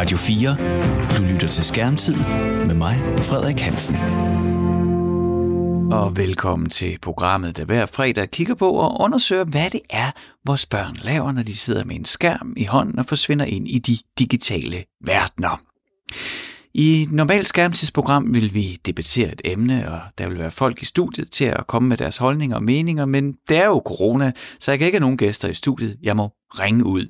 Radio 4. Du lytter til Skærmtid med mig, Frederik Hansen. Og velkommen til programmet, der hver fredag kigger på og undersøger, hvad det er, vores børn laver, når de sidder med en skærm i hånden og forsvinder ind i de digitale verdener. I et normalt skærmtidsprogram vil vi debattere et emne, og der vil være folk i studiet til at komme med deres holdninger og meninger, men det er jo corona, så jeg kan ikke have nogen gæster i studiet. Jeg må ringe ud.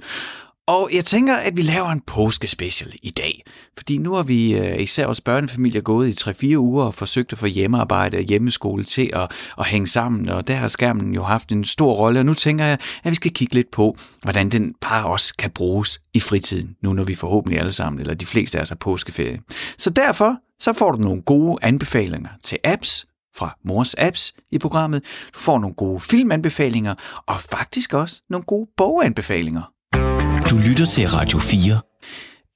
Og jeg tænker, at vi laver en påskespecial i dag. Fordi nu har vi øh, især os børnefamilier gået i 3-4 uger og forsøgt at få hjemmearbejde og hjemmeskole til at, at hænge sammen. Og der har skærmen jo haft en stor rolle. Og nu tænker jeg, at vi skal kigge lidt på, hvordan den bare også kan bruges i fritiden. Nu når vi forhåbentlig alle sammen, eller de fleste af os har påskeferie. Så derfor så får du nogle gode anbefalinger til apps, fra Mors Apps i programmet. Du får nogle gode filmanbefalinger, og faktisk også nogle gode boganbefalinger. Du lytter til Radio 4.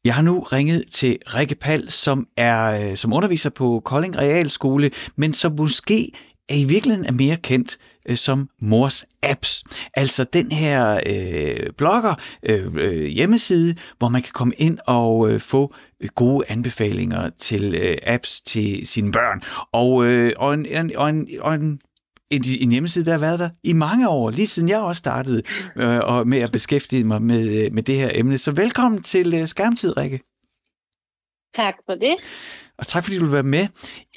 Jeg har nu ringet til Rikke Pal, som er øh, som underviser på Kolding Realskole, men som måske er i virkeligheden er mere kendt øh, som Mors Apps. Altså den her øh, blogger øh, øh, hjemmeside, hvor man kan komme ind og øh, få øh, gode anbefalinger til øh, apps til sine børn. Og, øh, og, en, og, en, og en en, en hjemmeside, der har været der i mange år, lige siden jeg også startede øh, og med at beskæftige mig med, med det her emne. Så velkommen til øh, Skærmtid, Rikke. Tak for det. Og tak fordi du vil være med.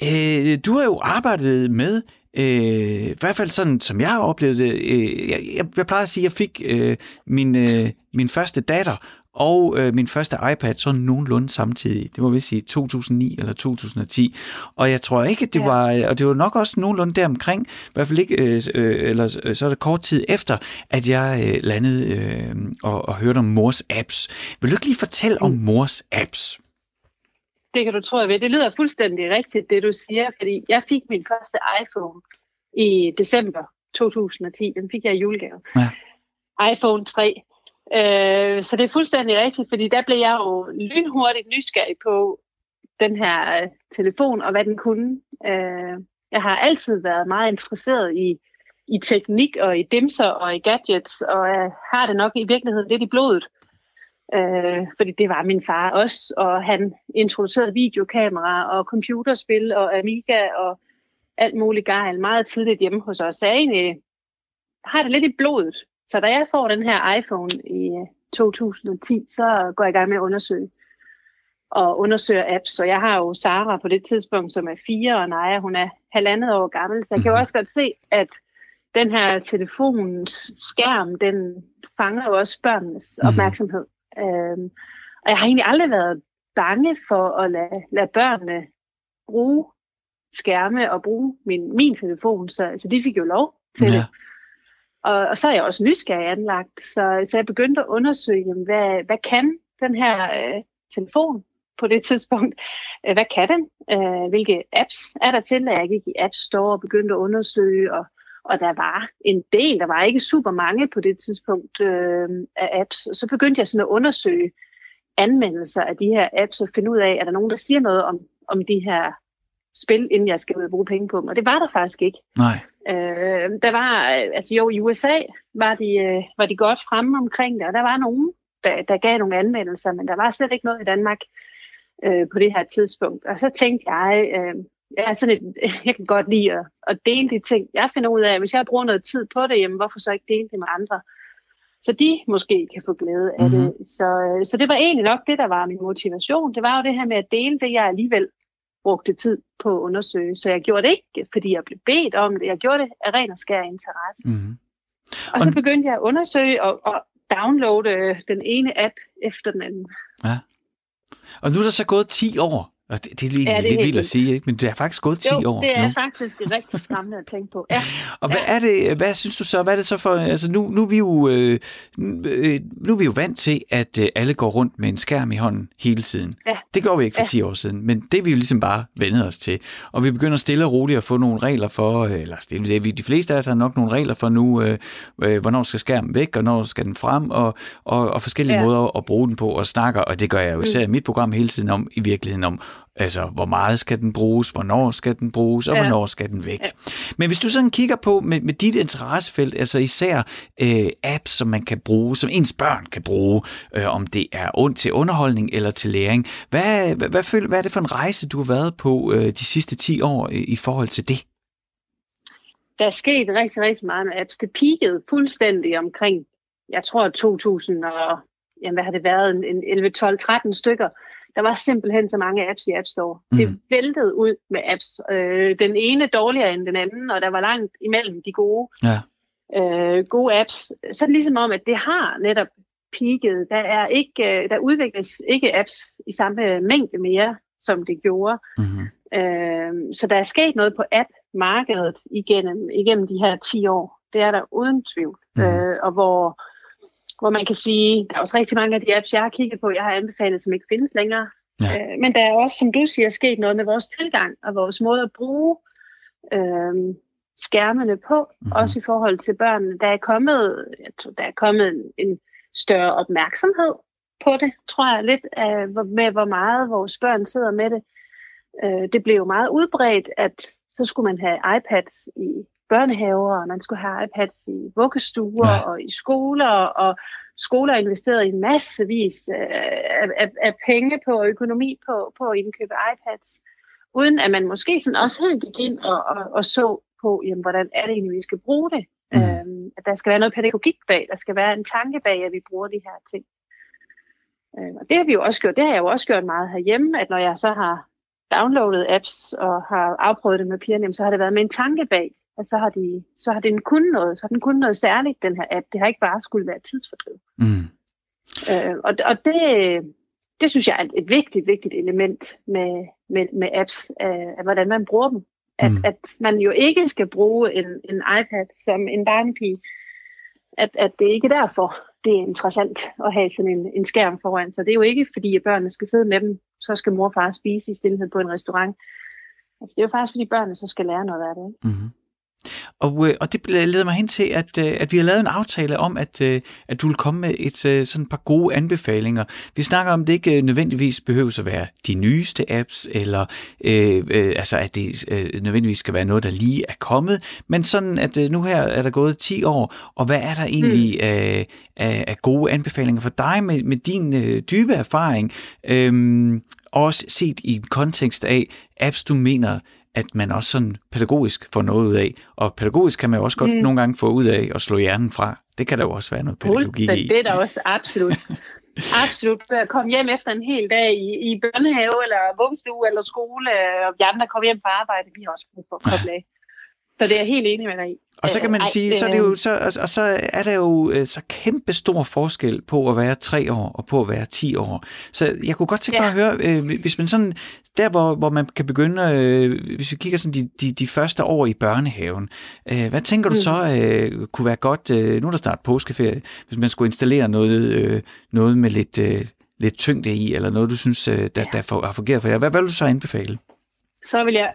Øh, du har jo arbejdet med Øh, I hvert fald sådan, som jeg har oplevet det. Øh, jeg, jeg, jeg plejer at sige, at jeg fik øh, min, øh, min første datter og øh, min første iPad så nogenlunde samtidig. Det må vi sige 2009 eller 2010. Og jeg tror ikke, at det ja. var, og det var nok også nogenlunde der omkring, i hvert fald ikke, øh, øh eller øh, så er det kort tid efter, at jeg øh, landede øh, og, og hørte om mors apps. Vil du ikke lige fortælle mm. om mors apps? Det kan du tro, jeg ved. Det lyder fuldstændig rigtigt, det du siger, fordi jeg fik min første iPhone i december 2010. Den fik jeg i julegave. Ja. iPhone 3. Øh, så det er fuldstændig rigtigt, fordi der blev jeg jo lynhurtigt nysgerrig på den her øh, telefon og hvad den kunne. Øh, jeg har altid været meget interesseret i, i teknik og i dimser og i gadgets, og jeg har det nok i virkeligheden lidt i blodet. Øh, fordi det var min far også, og han introducerede videokamera og computerspil og Amiga og alt muligt gejl meget tidligt hjemme hos os. Så jeg egentlig har det lidt i blodet. Så da jeg får den her iPhone i 2010, øh, så går jeg i gang med at undersøge og undersøge apps. Så jeg har jo Sara på det tidspunkt, som er fire, og Naja, hun er halvandet år gammel. Så jeg kan jo mhm. også godt se, at den her telefonens skærm, den fanger jo også børnenes mhm. opmærksomhed. Mm. Øhm, og jeg har egentlig aldrig været bange for at lade, lade børnene bruge skærme og bruge min, min telefon, så, så de fik jo lov til ja. det. Og, og så er jeg også nysgerrig anlagt, så, så jeg begyndte at undersøge, jamen, hvad, hvad kan den her øh, telefon på det tidspunkt? Øh, hvad kan den? Øh, hvilke apps er der til? Jeg gik i App Store og begyndte at undersøge, og, og der var en del, der var ikke super mange på det tidspunkt øh, af apps. Så begyndte jeg sådan at undersøge anmeldelser af de her apps og finde ud af, er der nogen, der siger noget om, om de her spil, inden jeg skal ud og bruge penge på dem. Og det var der faktisk ikke. Nej. Øh, der var, altså jo, i USA var de, øh, var de godt fremme omkring det, og der var nogen, der, der gav nogle anmeldelser, men der var slet ikke noget i Danmark øh, på det her tidspunkt. Og så tænkte jeg, øh, jeg, er sådan et, jeg kan godt lide at, at dele de ting, jeg finder ud af. Hvis jeg bruger noget tid på det, jamen, hvorfor så ikke dele det med andre? Så de måske kan få glæde af mm-hmm. det. Så, øh, så det var egentlig nok det, der var min motivation. Det var jo det her med at dele det, jeg alligevel brugte tid på at undersøge. Så jeg gjorde det ikke, fordi jeg blev bedt om det. Jeg gjorde det af ren og skær interesse. Mm-hmm. Og, og så begyndte jeg at undersøge og, og downloade den ene app efter den anden. Ja. Og nu er der så gået 10 år. Og det, det er lige, ja, det er lidt vildt at sige, ikke? men det er faktisk gået 10 jo, år det er nu. faktisk rigtig skræmmende at tænke på. Ja. Og hvad er det, hvad synes du så, hvad er det så for, altså nu, nu, er vi jo, øh, nu er vi jo vant til, at øh, alle går rundt med en skærm i hånden hele tiden. Ja. Det går vi ikke for ja. 10 år siden, men det er vi jo ligesom bare vendet os til. Og vi begynder stille og roligt at få nogle regler for, øh, eller stille, det vi, de fleste af os har nok nogle regler for nu, øh, øh, hvornår skal skærmen væk, og når skal den frem, og, og, og forskellige ja. måder at bruge den på og snakke, og det gør jeg jo især mm. i mit program hele tiden om, i virkeligheden om, Altså, hvor meget skal den bruges, hvornår skal den bruges, og ja. hvornår skal den væk. Ja. Men hvis du sådan kigger på med, med dit interessefelt, altså især øh, apps, som man kan bruge, som ens børn kan bruge, øh, om det er ond til underholdning eller til læring, hvad, hvad, hvad, hvad er det for en rejse, du har været på øh, de sidste 10 år i, i forhold til det? Der er sket rigtig, rigtig meget med apps. Det peakede fuldstændig omkring, jeg tror 2000 og, jamen, hvad har det været, en 11, 12, 13 stykker der var simpelthen så mange apps i App Store. Mm. Det væltede ud med apps. Øh, den ene dårligere end den anden, og der var langt imellem de gode, ja. øh, gode apps. Så er det ligesom om, at det har netop peaked. Der, er ikke, øh, der udvikles ikke apps i samme mængde mere, som det gjorde. Mm-hmm. Øh, så der er sket noget på app-markedet igennem, igennem de her 10 år. Det er der uden tvivl. Mm. Øh, og hvor hvor man kan sige, der er også rigtig mange af de apps, jeg har kigget på, jeg har anbefalet, som ikke findes længere. Ja. Øh, men der er også, som du siger, sket noget med vores tilgang og vores måde at bruge øh, skærmene på, mm-hmm. også i forhold til børnene. Der er kommet, jeg tror, der er kommet en, en større opmærksomhed på det, tror jeg lidt, af, med hvor meget vores børn sidder med det. Øh, det blev jo meget udbredt, at så skulle man have iPads i børnehaver, og man skulle have iPads i vuggestuer ja. og i skoler, og skoler investerede i massevis af, af, af penge på og økonomi på, på at indkøbe iPads, uden at man måske sådan også helt gik ind og, og, og så på, jamen, hvordan er det egentlig, vi skal bruge det. Mm. Øhm, at der skal være noget pædagogik bag, der skal være en tanke bag, at vi bruger de her ting. Øhm, og det har vi jo også gjort, det har jeg jo også gjort meget herhjemme, at når jeg så har downloadet apps og har afprøvet det med pigerne, så har det været med en tanke bag at så har, de, så har den kun noget, så har den kun noget særligt, den her app. Det har ikke bare skulle være tidsfordriv. Mm. Øh, og, og det, det synes jeg er et, et vigtigt, vigtigt element med, med, med apps, af, af hvordan man bruger dem. At, mm. at man jo ikke skal bruge en, en iPad som en barnepige. At, at det ikke er derfor, det er interessant at have sådan en, en skærm foran. Så det er jo ikke fordi, at børnene skal sidde med dem, så skal mor og far spise i stillhed på en restaurant. Altså, det er jo faktisk fordi, børnene så skal lære noget af det. Ikke? Mm-hmm. Og, øh, og det leder mig hen til, at, øh, at vi har lavet en aftale om, at, øh, at du vil komme med et sådan et par gode anbefalinger. Vi snakker om, at det ikke nødvendigvis behøver at være de nyeste apps, eller øh, øh, altså at det øh, nødvendigvis skal være noget, der lige er kommet, men sådan, at øh, nu her er der gået 10 år, og hvad er der egentlig mm. af, af, af gode anbefalinger for dig med, med din øh, dybe erfaring, øh, også set i en kontekst af apps, du mener at man også sådan pædagogisk får noget ud af. Og pædagogisk kan man jo også godt mm. nogle gange få ud af at slå hjernen fra. Det kan der jo også være noget pædagogik i. Det er der også absolut. Absolut. Kom hjem efter en hel dag i, i børnehave, eller vuggestue, eller skole, og vi andre kommer hjem på arbejde. Vi har også brug for at koble af. Så det er jeg helt enig med dig i. Og så kan man øh, sige, så, er det jo, så, og så er der jo øh, så kæmpe stor forskel på at være tre år og på at være 10 år. Så jeg kunne godt tænke ja. mig at høre, øh, hvis man sådan, der hvor, hvor man kan begynde, øh, hvis vi kigger sådan de, de, de første år i børnehaven, øh, hvad tænker du mm. så øh, kunne være godt, øh, nu er der snart påskeferie, hvis man skulle installere noget, øh, noget med lidt, øh, lidt tyngde i, eller noget du synes, øh, der, der har fungeret for jer. Hvad, hvad vil du så anbefale? Så vil jeg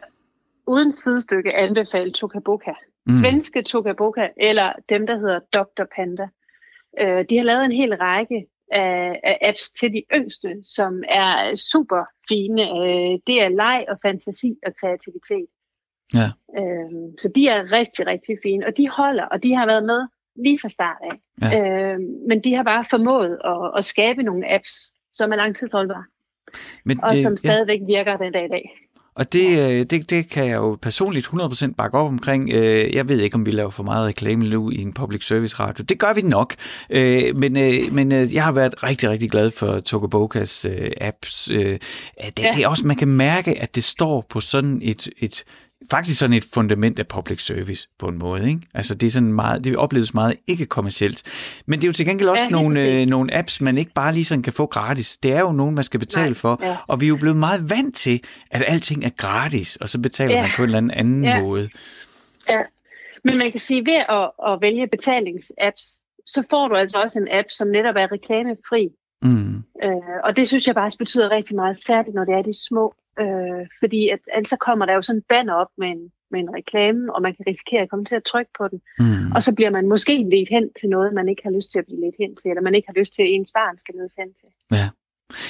uden sidestykke anbefale Tokaboka. Mm. Svenske Tokaboka, eller dem, der hedder Dr. Panda. Øh, de har lavet en hel række af, af apps til de yngste, som er super fine. Øh, det er leg og fantasi og kreativitet. Ja. Øh, så de er rigtig, rigtig fine, og de holder, og de har været med lige fra start af. Ja. Øh, men de har bare formået at, at skabe nogle apps, som er langtidsholdbare. Men og som stadigvæk ja. virker den dag i dag. Og det, øh, det, det kan jeg jo personligt 100% bakke op omkring. Øh, jeg ved ikke, om vi laver for meget reklame nu i en public service radio. Det gør vi nok. Øh, men men jeg har været rigtig, rigtig glad for Tokobokas apps. Det, ja. det er også, man kan mærke, at det står på sådan et, et faktisk sådan et fundament af public service på en måde. Ikke? Altså det er sådan meget, det opleves meget ikke kommercielt. Men det er jo til gengæld også ja, nogle, øh, nogle apps, man ikke bare lige sådan kan få gratis. Det er jo nogen, man skal betale Nej, for. Ja. Og vi er jo blevet meget vant til, at alting er gratis, og så betaler ja. man på en eller anden, anden ja. måde. Ja, men man kan sige, ved at, at vælge betalingsapps, så får du altså også en app, som netop er reklamefri. Mm. Øh, og det synes jeg bare betyder rigtig meget, særligt når det er de små Øh, fordi at, ellers kommer der jo sådan en banner op med en, med en reklame, og man kan risikere at komme til at trykke på den. Mm. Og så bliver man måske ledt hen til noget, man ikke har lyst til at blive ledt hen til, eller man ikke har lyst til, at ens barn skal ledes hen til. Ja.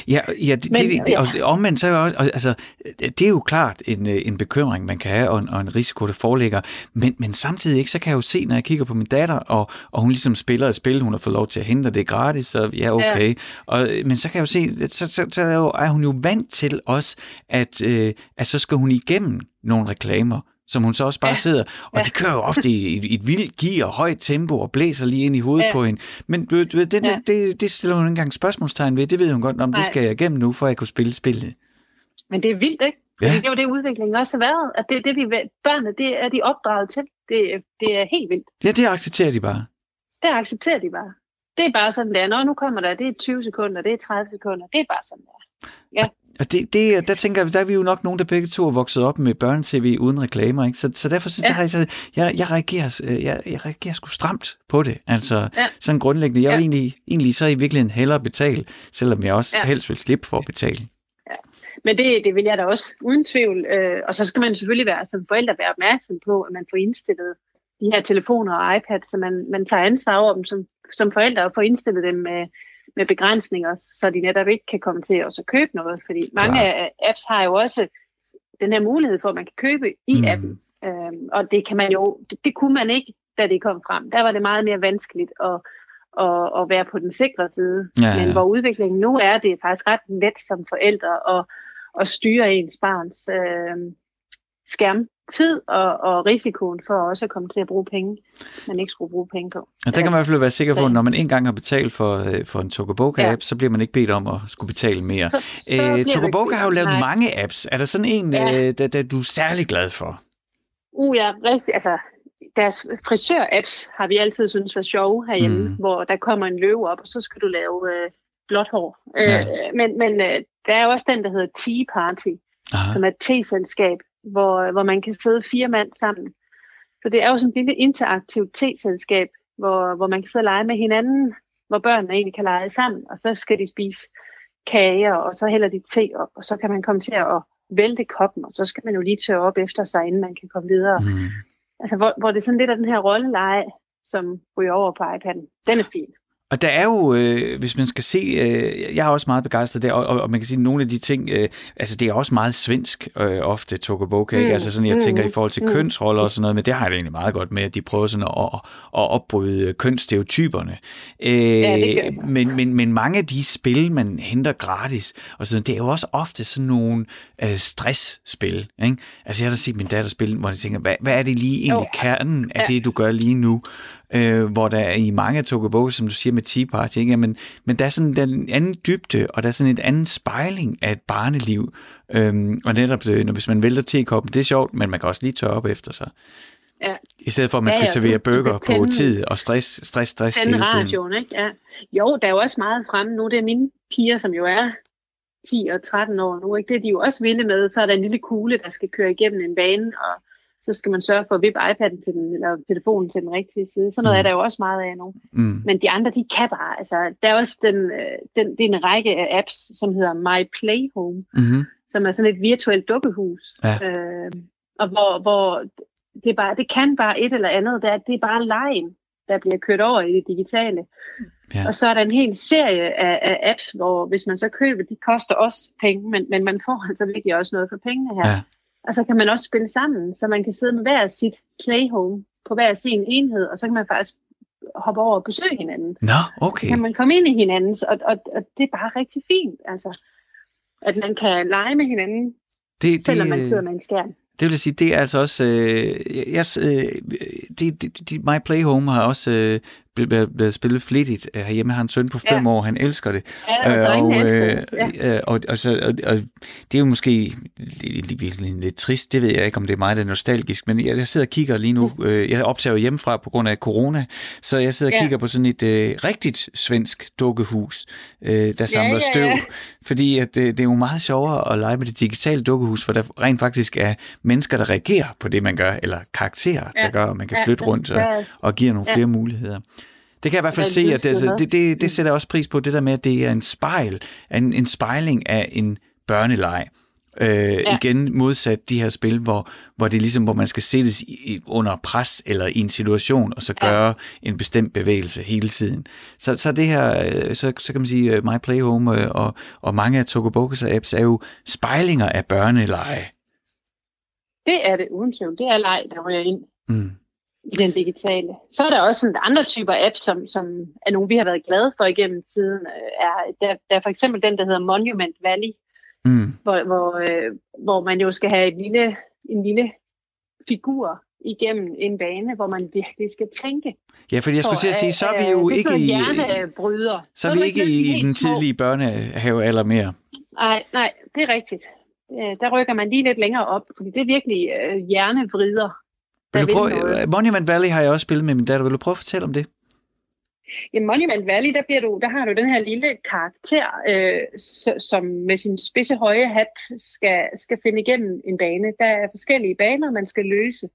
Ja, ja, det, Men, det, det, og omvendt så er også, altså, det er jo klart en, øh, en bekymring, man kan have, og en, og en risiko, der foreligger. Men, men samtidig ikke, så kan jeg jo se, når jeg kigger på min datter, og, og hun ligesom spiller et spil, hun har fået lov til at hente, og det er gratis, så ja, okay. Ja. Og, men så kan jeg jo se, så, så, så er hun jo vant til også, at, øh, at så skal hun igennem nogle reklamer, som hun så også bare ja. sidder, og ja. de kører jo ofte i, i et vildt gear og højt tempo og blæser lige ind i hovedet ja. på hende. Men du, du, det, ja. det, det, det stiller hun ikke engang spørgsmålstegn ved. Det ved hun godt, om det skal jeg igennem nu, for at jeg kunne spille spillet. Men det er vildt, ikke? Ja. Det er jo det, udviklingen også har været. At det, det vi børnene, det er de opdraget til. Det, det er helt vildt. Ja, det accepterer de bare. Det accepterer de bare. Det er bare sådan, der. Når nu kommer der, det er 20 sekunder, det er 30 sekunder. Det er bare sådan, der. Ja. Og det, det, der tænker jeg, der er vi jo nok nogen, der begge to er vokset op med børnetv uden reklamer, ikke? Så, så derfor synes ja. jeg, jeg, jeg, reagerer, øh, jeg, jeg reagerer sgu stramt på det. Altså, ja. sådan grundlæggende. Jeg vil ja. egentlig, egentlig så i virkeligheden hellere betale, selvom jeg også ja. helst vil slippe for at betale. Ja. Men det, det vil jeg da også, uden tvivl. Øh, og så skal man selvfølgelig være som forældre være opmærksom på, at man får indstillet de her telefoner og iPads, så man, man tager ansvar over dem som, som forældre og får indstillet dem med, med begrænsninger, så de netop ikke kan komme til at købe noget. Fordi mange Klar. af apps har jo også den her mulighed for, at man kan købe i mm. appen. Øhm, og det kan man jo, det, det kunne man ikke, da det kom frem. Der var det meget mere vanskeligt at, at, at være på den sikre side. Ja, ja. Men hvor udviklingen nu er, det er faktisk ret let som forældre at, at styre ens barns øh, skærm tid og, og risikoen for også at komme til at bruge penge, man ikke skulle bruge penge på. Og der kan man i hvert fald være sikker på, at når man engang har betalt for, øh, for en Tokoboka-app, ja. så bliver man ikke bedt om at skulle betale mere. Så, så øh, Tokoboka har jo lavet Nej. mange apps. Er der sådan en, ja. øh, der, der du er særlig glad for? Uh, ja, rigtig. Altså, deres frisør-apps har vi altid synes var sjove herhjemme, mm. hvor der kommer en løve op, og så skal du lave øh, blåt hår. Ja. Øh, men men øh, der er også den, der hedder Tea Party, Aha. som er et te-selskab, hvor, hvor man kan sidde fire mand sammen. Så det er jo sådan et lille interaktivt te-selskab, hvor, hvor man kan sidde og lege med hinanden, hvor børnene egentlig kan lege sammen, og så skal de spise kager, og så hælder de te op, og så kan man komme til at vælte koppen, og så skal man jo lige tørre op efter sig, inden man kan komme videre. Mm. Altså, hvor, hvor det er sådan lidt af den her rolleleje, som ryger over på iPad'en. Den er fin. Og der er jo, øh, hvis man skal se, øh, jeg er også meget begejstret der, og, og man kan sige, at nogle af de ting, øh, altså det er også meget svensk øh, ofte, Tokoboka, mm. altså sådan, jeg tænker i forhold til mm. kønsroller og sådan noget, men det har jeg egentlig meget godt med, at de prøver sådan at, at, at opbryde kønsstereotyperne. Øh, ja, det men, men, men mange af de spil, man henter gratis, og sådan, det er jo også ofte sådan nogle øh, stressspil. Ikke? Altså jeg har da set min datter spille, hvor jeg tænker, hvad, hvad er det lige egentlig kernen af ja. det, du gør lige nu? Øh, hvor der er i mange af Tokobo, som du siger med Tea Party, ikke? Men, men der er sådan en anden dybde, og der er sådan en anden spejling af et barneliv. Øhm, og netop, øh, når, hvis man vælter tekoppen, det er sjovt, men man kan også lige tørre op efter sig. Ja. I stedet for, at man skal ja, ja, servere bøger på tid og stress, stress, stress hele tiden. radioen, ikke? Ja. Jo, der er jo også meget fremme nu. Det er mine piger, som jo er 10 og 13 år nu. Ikke? Det er de jo også vilde med. Så er der en lille kugle, der skal køre igennem en bane, og så skal man sørge for at vippe iPad'en til den, eller telefonen til den rigtige side. Sådan noget mm. er der jo også meget af nu. Mm. Men de andre, de kan bare. Altså, der er også den, øh, den, det er en række af apps, som hedder My Play Home, mm-hmm. som er sådan et virtuelt dukkehus. Ja. Øh, og hvor, hvor det, er bare, det kan bare et eller andet. Det er, det er bare lejen, der bliver kørt over i det digitale. Ja. Og så er der en hel serie af, af apps, hvor hvis man så køber, de koster også penge, men, men man får altså virkelig også noget for pengene her. Ja. Og så kan man også spille sammen, så man kan sidde med hver sit playhome på hver sin enhed, og så kan man faktisk hoppe over og besøge hinanden. Nå, okay. Så kan man komme ind i hinanden, og, og, og det er bare rigtig fint, altså, at man kan lege med hinanden, det, selvom det, man sidder med en skærm. Det vil sige, det er altså også, øh, jeg, øh, det, det, det, My Play Home har også øh, blevet spillet flittigt. Herhjemme har en søn på fem ja. år, han elsker det. Ja, og, og, øh, ja. og, og, så, og, og det er jo måske lidt, lidt, trist, det ved jeg ikke, om det er meget nostalgisk, men jeg, jeg sidder og kigger lige nu, mm. øh, jeg optager hjemmefra på grund af corona, så jeg sidder og ja. kigger på sådan et øh, rigtigt svensk dukkehus, øh, der samler ja, ja, ja. støv, fordi at, øh, det er jo meget sjovere at lege med det digitale dukkehus, for der rent faktisk er mennesker, der reagerer på det, man gør, eller karakterer, ja. der gør, at man kan flytte rundt og, og giver nogle ja. flere muligheder. Det kan jeg i hvert fald se, at det, det, det, det sætter også pris på, det der med, at det er en spejl, en, en spejling af en børneleg. Øh, ja. Igen modsat de her spil, hvor, hvor det er ligesom, hvor man skal sættes i, under pres eller i en situation, og så gøre ja. en bestemt bevægelse hele tiden. Så, så det her, øh, så, så kan man sige, øh, My Play Home øh, og, og mange af Tokobokas apps er jo spejlinger af børneleje. Det er det uden tvivl. Det er leg, der ryger ind mm. I den digitale. Så er der også sådan andre typer apps, som, som er nogle, vi har været glade for igennem tiden. Er, der, der er for eksempel den, der hedder Monument Valley, mm. hvor, hvor, øh, hvor man jo skal have et lille, en lille figur igennem en bane, hvor man virkelig skal tænke. Ja, fordi jeg skulle til at sige, så er vi jo ikke i... Hjernebryder. Så er vi ikke i den tidlige børnehave eller mere. Nej, nej, det er rigtigt. Der rykker man lige lidt længere op, fordi det er virkelig øh, hjernevrider. Vil du prøve, Monument Valley har jeg også spillet med min datter. Vil du prøve at fortælle om det? I Monument Valley, der, bliver du, der har du den her lille karakter, øh, som med sin spidse høje hat skal, skal finde igennem en bane. Der er forskellige baner, man skal løse.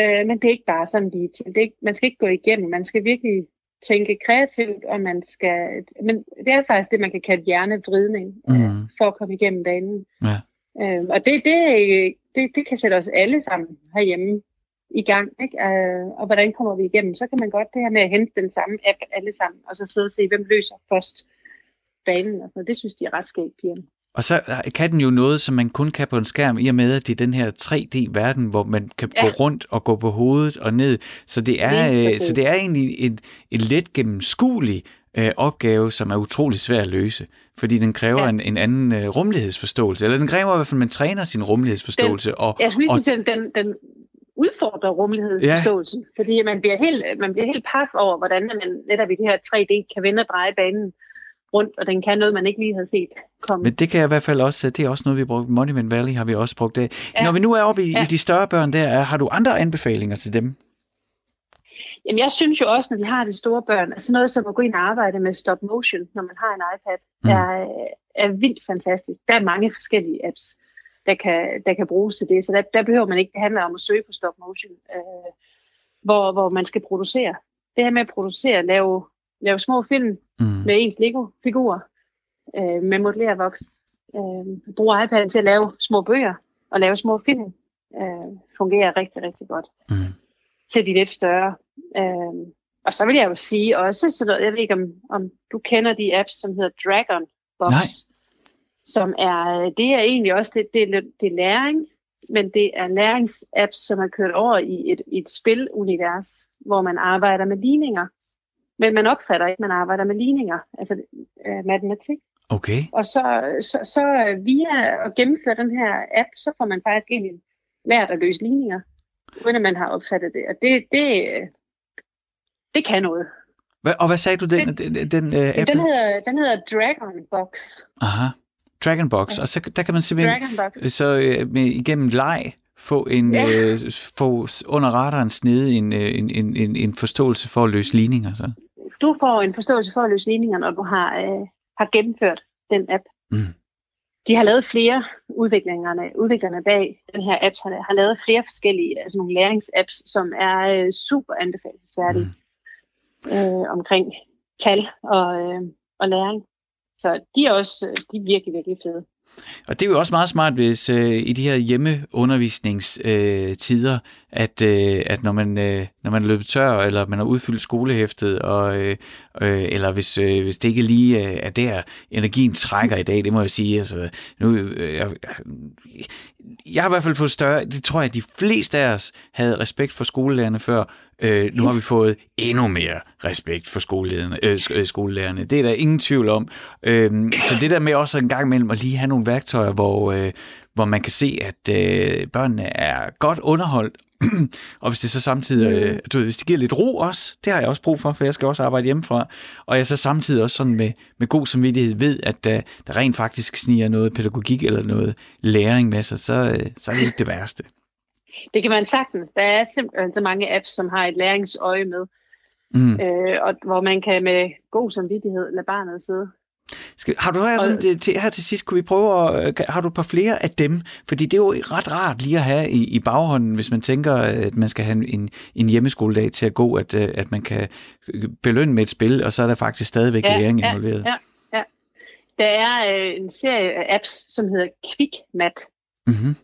Øh, men det er ikke bare sådan lige til. Det er ikke, man skal ikke gå igennem. Man skal virkelig tænke kreativt, og man skal... Men det er faktisk det, man kan kalde hjernevridning, mm. øh, for at komme igennem banen. Ja. Øh, og det, det, det, det kan sætte os alle sammen herhjemme i gang. Ikke? Øh, og hvordan kommer vi igennem? Så kan man godt det her med at hente den samme app alle sammen, og så sidde og se, hvem løser først banen. Og så. Det synes de er ret skægt, pigerne. Og så kan den jo noget, som man kun kan på en skærm, i og med, at det er den her 3D-verden, hvor man kan ja. gå rundt og gå på hovedet og ned. Så det er, det øh, så det er egentlig en, en let gennemskuelig øh, opgave, som er utrolig svær at løse, fordi den kræver ja. en, en anden øh, rumlighedsforståelse, eller den kræver i hvert fald, at man træner sin rumlighedsforståelse. Den, og, jeg synes, og, den, den, den udfordrer rumlighedsforståelsen, ja. fordi man bliver, helt, man bliver helt paf over, hvordan man netop i det her 3D kan vende og dreje banen rundt, og den kan noget, man ikke lige havde set komme. Men det kan jeg i hvert fald også, det er også noget, vi brugt. Monument Valley har vi også brugt det. Ja. Når vi nu er oppe i, ja. i de større børn der, har du andre anbefalinger til dem? Jamen, jeg synes jo også, når vi har de store børn, altså noget som at gå ind og arbejde med stop motion, når man har en iPad, mm. er, er vildt fantastisk. Der er mange forskellige apps, der kan, der kan bruges til det, så der, der behøver man ikke, det handler om at søge på stop motion, øh, hvor, hvor man skal producere. Det her med at producere, lave, lave små film mm. med ens Lego-figurer, øh, med modellervoks, øh, bruge iPad til at lave små bøger og lave små film, øh, fungerer rigtig, rigtig godt. Mm. Til de lidt større. Øh, og så vil jeg jo sige også, så jeg ved ikke, om, om du kender de apps, som hedder Dragon Box. Nej. Som er, det er egentlig også, det, det, det er læring, men det er læringsapps, som er kørt over i et, et spilunivers, hvor man arbejder med ligninger. Men man opfatter ikke, man arbejder med ligninger, altså øh, matematik. Okay. Og så, så, så via at gennemføre den her app, så får man faktisk egentlig lært at løse ligninger, uden at man har opfattet det. Og det, det, det kan noget. Hva, og hvad sagde du, den, den, den, den uh, app? Den hedder, den hedder Dragon Box. Aha, Dragon Box. Ja. Og så der kan man simpelthen så uh, med, igennem leg få en ja. øh, få under radaren snede en, en, en, en, en forståelse for at løse ligninger så. Du får en forståelse for at løse ligninger, når du har, øh, har gennemført den app. Mm. De har lavet flere udviklingerne, udviklerne bag den her app, har, har lavet flere forskellige altså nogle læringsapps, som er øh, super anbefalesværdige. Mm øh, omkring tal og, øh, og læring. Så de er også øh, de er virkelig, virkelig fede. Og det er jo også meget smart, hvis øh, i de her hjemmeundervisningstider, øh, at, øh, at når man øh, når man er løbet tør, eller man har udfyldt skolehæftet, og, øh, øh, eller hvis, øh, hvis det ikke lige øh, er der, energien trækker i dag, det må jeg sige. Altså, nu, øh, jeg, jeg har i hvert fald fået større, det tror jeg, at de fleste af os havde respekt for skolelærerne før, Øh, nu har vi fået endnu mere respekt for skolelederne, øh, øh, skolelærerne. Det er der ingen tvivl om. Øh, så det der med også en gang imellem at lige have nogle værktøjer, hvor, øh, hvor man kan se, at øh, børnene er godt underholdt, og hvis det så samtidig, øh, du ved, hvis det giver lidt ro også, det har jeg også brug for, for jeg skal også arbejde hjemmefra, og jeg så samtidig også sådan med, med god samvittighed ved, at der, der rent faktisk sniger noget pædagogik eller noget læring med sig, så, øh, så er det ikke det værste. Det kan man sagtens. Der er simpelthen så mange apps, som har et læringsøje med, mm. øh, og hvor man kan med god samvittighed lade barnet sidde. Skal, har du her, sådan, til, her til sidst, kunne vi prøve at, øh, har du et par flere af dem? Fordi det er jo ret rart lige at have i, i baghånden, hvis man tænker, at man skal have en, en hjemmeskoledag til at gå, at, øh, at man kan belønne med et spil, og så er der faktisk stadigvæk ja, læring involveret. Ja, ja. Der er øh, en serie af apps, som hedder QuickMat, mm-hmm.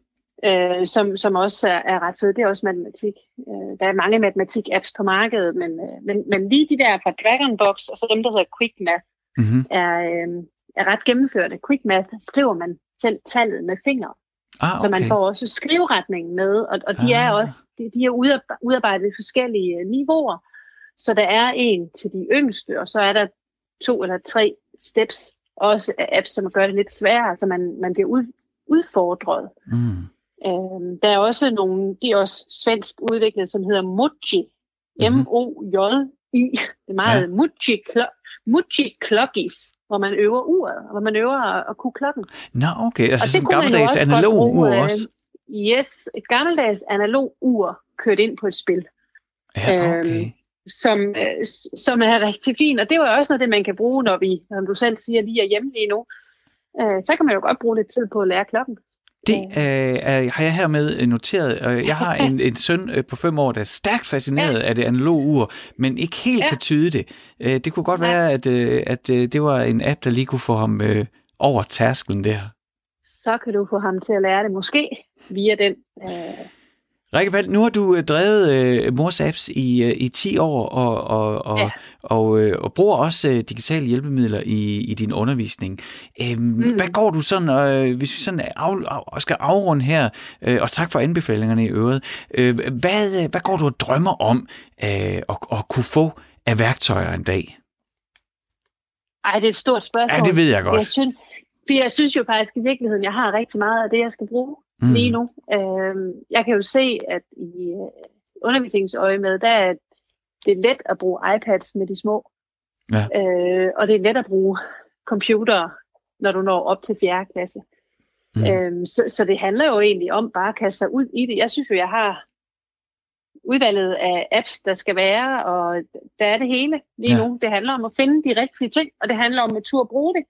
øh, som, som også er, er ret fed. Det er også matematik. Øh, der er mange matematik-apps på markedet, men, øh, men, men lige de der fra Dragonbox, og så dem, der hedder QuickMath, mm-hmm. er, øh, er ret gennemførte. QuickMath skriver man selv tallet med fingre. Ah, okay. Så man får også skriveretningen med, og, og de ah. er også de, de er udarbejdet i forskellige øh, niveauer. Så der er en til de yngste, og så er der to eller tre steps også af apps, som gør det lidt sværere, så man, man bliver ud, udfordret. Mm. Øhm, der er også nogle, de er også svensk udviklet, som hedder Moji. M-O-J-I. Det er meget ja. Moji, Moji Clockies, hvor man øver uret, hvor man øver at, at kunne klokken. Nå, okay. Altså sådan en gammeldags analog ur også? Yes, et gammeldags analog ur kørt ind på et spil. Ja, okay. Øhm, som, øh, som er rigtig fint. Og det var også noget, det man kan bruge, når vi, som du selv siger, lige er hjemme lige nu. Øh, så kan man jo godt bruge lidt tid på at lære klokken. Det øh, er, har jeg hermed noteret. Jeg har en, en søn øh, på fem år, der er stærkt fascineret ja. af det analoge ur, men ikke helt ja. kan tyde det. Øh, det kunne godt ja. være, at, at det var en app, der lige kunne få ham over tærskelen der. Så kan du få ham til at lære det, måske via den Rikke nu har du øh, drevet uh, Mors Apps i, uh, i 10 år og, og, og, ja. og, uh, og bruger også uh, digitale hjælpemidler i, i din undervisning. Uh, mm. Hvad går du sådan, uh, hvis vi sådan af, af, skal afrunde her, uh, og tak for anbefalingerne i øvrigt, uh, hvad, hvad går du og drømmer om uh, at, at kunne få af værktøjer en dag? Ej, det er et stort spørgsmål. Ja, det ved jeg godt. Jeg synes, for jeg synes jo faktisk i virkeligheden, jeg har rigtig meget af det, jeg skal bruge mm. lige nu. Øh, jeg kan jo se, at i øh, undervisningsøje med, der er det er let at bruge iPads med de små. Ja. Øh, og det er let at bruge computer, når du når op til 4. klasse. Mm. Øh, så, så det handler jo egentlig om bare at kaste sig ud i det. Jeg synes jo, jeg har udvalget af apps, der skal være, og der er det hele lige ja. nu. Det handler om at finde de rigtige ting, og det handler om at turde bruge det,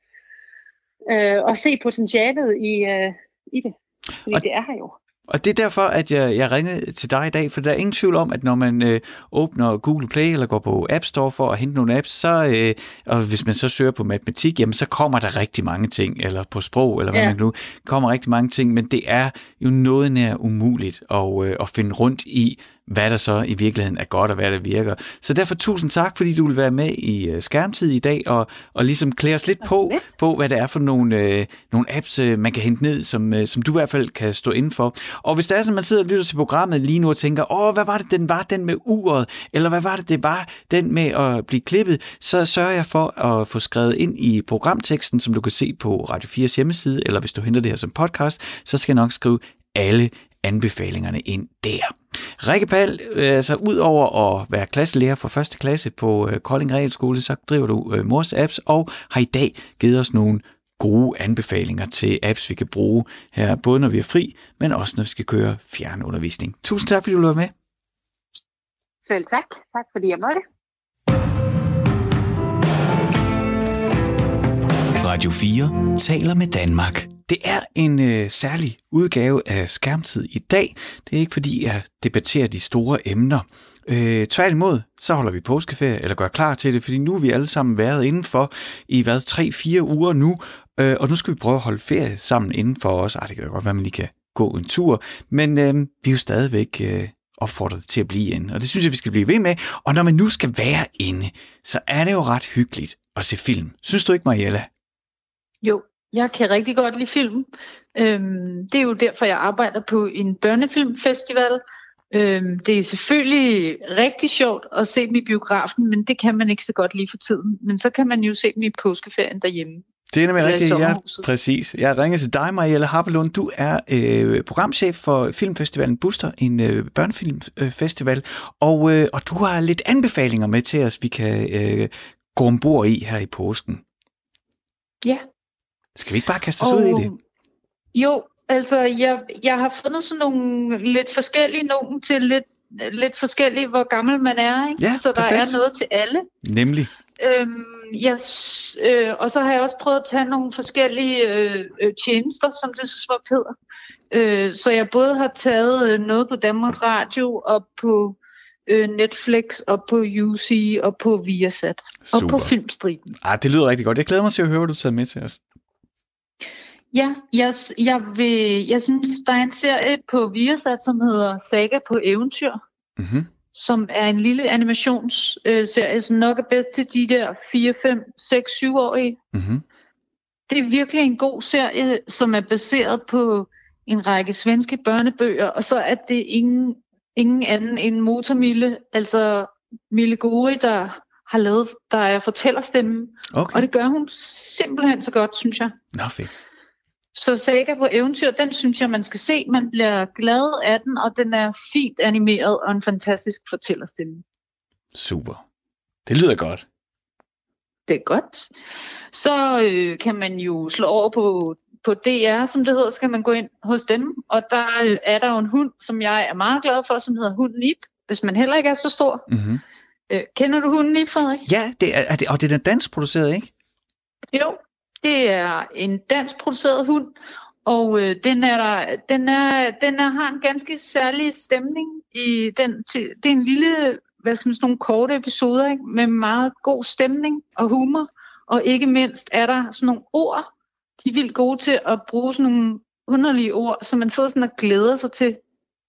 øh, og se potentialet i, øh, i det. Fordi og, det er her jo. Og det er derfor, at jeg, jeg ringede til dig i dag, for der er ingen tvivl om, at når man øh, åbner Google Play eller går på App Store for at hente nogle apps, så, øh, og hvis man så søger på matematik, jamen så kommer der rigtig mange ting, eller på sprog, eller hvad ja. man nu, kommer rigtig mange ting, men det er jo noget nær umuligt at, øh, at finde rundt i, hvad der så i virkeligheden er godt og hvad der virker. Så derfor tusind tak, fordi du vil være med i uh, skærmtid i dag og, og ligesom klæde os lidt på, på, hvad det er for nogle, uh, nogle apps, uh, man kan hente ned, som, uh, som du i hvert fald kan stå inden for. Og hvis der er sådan, man sidder og lytter til programmet lige nu og tænker, åh, hvad var det, den var, den med uret, eller hvad var det, det var, den med at blive klippet, så sørger jeg for at få skrevet ind i programteksten, som du kan se på Radio 4's hjemmeside, eller hvis du henter det her som podcast, så skal jeg nok skrive alle anbefalingerne ind der. Rikke Pal, øh, altså ud over at være klasselærer for første klasse på øh, Kolding Realskole, så driver du øh, Mors Apps og har i dag givet os nogle gode anbefalinger til apps, vi kan bruge her, både når vi er fri, men også når vi skal køre fjernundervisning. Tusind tak, fordi du var med. Selv tak. Tak fordi jeg måtte. Radio 4 taler med Danmark. Det er en øh, særlig udgave af Skærmtid i dag. Det er ikke fordi, jeg debatterer de store emner. Øh, tværtimod, så holder vi påskeferie, eller gør klar til det, fordi nu har vi alle sammen været indenfor i hvad, 3-4 uger nu, øh, og nu skal vi prøve at holde ferie sammen indenfor os. Ej, det kan godt være, man lige kan gå en tur, men øh, vi er jo stadigvæk øh, opfordret til at blive inde, og det synes jeg, vi skal blive ved med. Og når man nu skal være inde, så er det jo ret hyggeligt at se film. Synes du ikke, Mariella? Jo, jeg kan rigtig godt lide film. Øhm, det er jo derfor, jeg arbejder på en børnefilmfestival. Øhm, det er selvfølgelig rigtig sjovt at se dem i biografen, men det kan man ikke så godt lige for tiden. Men så kan man jo se dem i påskeferien derhjemme. Det er nemlig rigtigt, ja, præcis. Jeg ringer til dig, Marielle Harpelund. Du er øh, programchef for Filmfestivalen Buster, en øh, børnefilmfestival, og, øh, og du har lidt anbefalinger med til os, vi kan øh, gå ombord i her i påsken. Ja, skal vi ikke bare kaste os og, ud i det? Jo, altså jeg, jeg har fundet sådan nogle lidt forskellige nogen til lidt, lidt forskellige, hvor gammel man er. Ikke? Ja, så der perfekt. er noget til alle. Nemlig? Øhm, yes, øh, og så har jeg også prøvet at tage nogle forskellige øh, øh, tjenester, som det så smukt hedder. Øh, så jeg både har taget øh, noget på Danmarks Radio og på øh, Netflix og på UC og på Viasat Super. og på Filmstriben. Ah, det lyder rigtig godt. Jeg glæder mig til at høre, hvad du tager med til os. Ja, jeg, jeg, vil, jeg synes, der er en serie på Viasat, som hedder Saga på eventyr, Mm-hmm. som er en lille animationsserie, som nok er bedst til de der 4, 5, 6, 7-årige. Mm-hmm. Det er virkelig en god serie, som er baseret på en række svenske børnebøger, og så er det ingen, ingen anden end Motormille, altså Mille Gori, der har lavet, der er fortællerstemmen, Okay. og det gør hun simpelthen så godt, synes jeg. Nå, fedt. Så Saga på eventyr, den synes jeg, man skal se. Man bliver glad af den, og den er fint animeret og en fantastisk fortællerstemme. Super. Det lyder godt. Det er godt. Så øh, kan man jo slå over på, på DR, som det hedder, så kan man gå ind hos dem. Og der øh, er der jo en hund, som jeg er meget glad for, som hedder hunden Nip, hvis man heller ikke er så stor. Mm-hmm. Øh, kender du hunden Nip, Frederik? Ja, det er, er det, og det er den dansk produceret, ikke? Jo, det er en dansk produceret hund, og øh, den, er der, den, er, den er, har en ganske særlig stemning. I den, til, det er en lille, hvad skal man sige, nogle korte episoder ikke? med meget god stemning og humor. Og ikke mindst er der sådan nogle ord, de er vildt gode til at bruge sådan nogle underlige ord, så man sidder sådan og glæder sig til,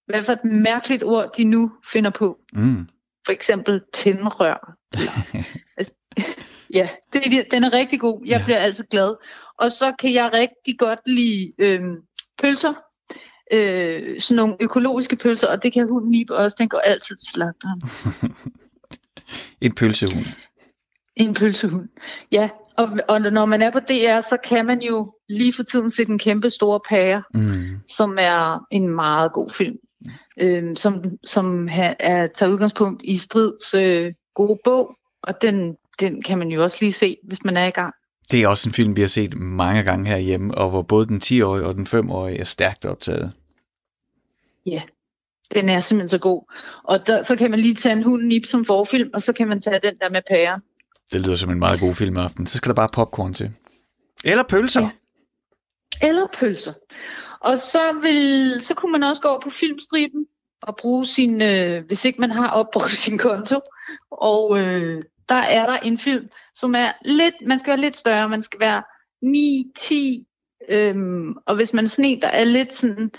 hvad for et mærkeligt ord de nu finder på. Mm. For eksempel tændrør. Eller, altså, ja, det, den er rigtig god. Jeg Ja. bliver altid glad. Og så kan jeg rigtig godt lide øhm, pølser. Øh, sådan nogle økologiske pølser, og det kan hunden Nip også. Den går altid til slagteren. En pølsehund. En pølsehund. Ja, og, og når man er på DR, så kan man jo lige for tiden se den kæmpe store pære, Mm. som er en meget god film. Øhm, som som ha, er, tager udgangspunkt i Strids øh, gode bog, og den, den kan man jo også lige se, hvis man er i gang. Det er også en film, vi har set mange gange herhjemme, og hvor både den 10-årige og den 5-årige er stærkt optaget. Ja, den er simpelthen så god. Og der, så kan man lige tage en hund nip som forfilm, og så kan man tage den der med pæren. Det lyder som en meget god film aften. Så skal der bare popcorn til. Eller pølser. Ja. Eller pølser. Og så, vil, så kunne man også gå over på filmstriben og bruge sin, øh, hvis ikke man har opbrugt sin konto. Og øh, der er der en film, som er lidt, man skal være lidt større, man skal være 9-10, øhm, og hvis man en, der er lidt sådan,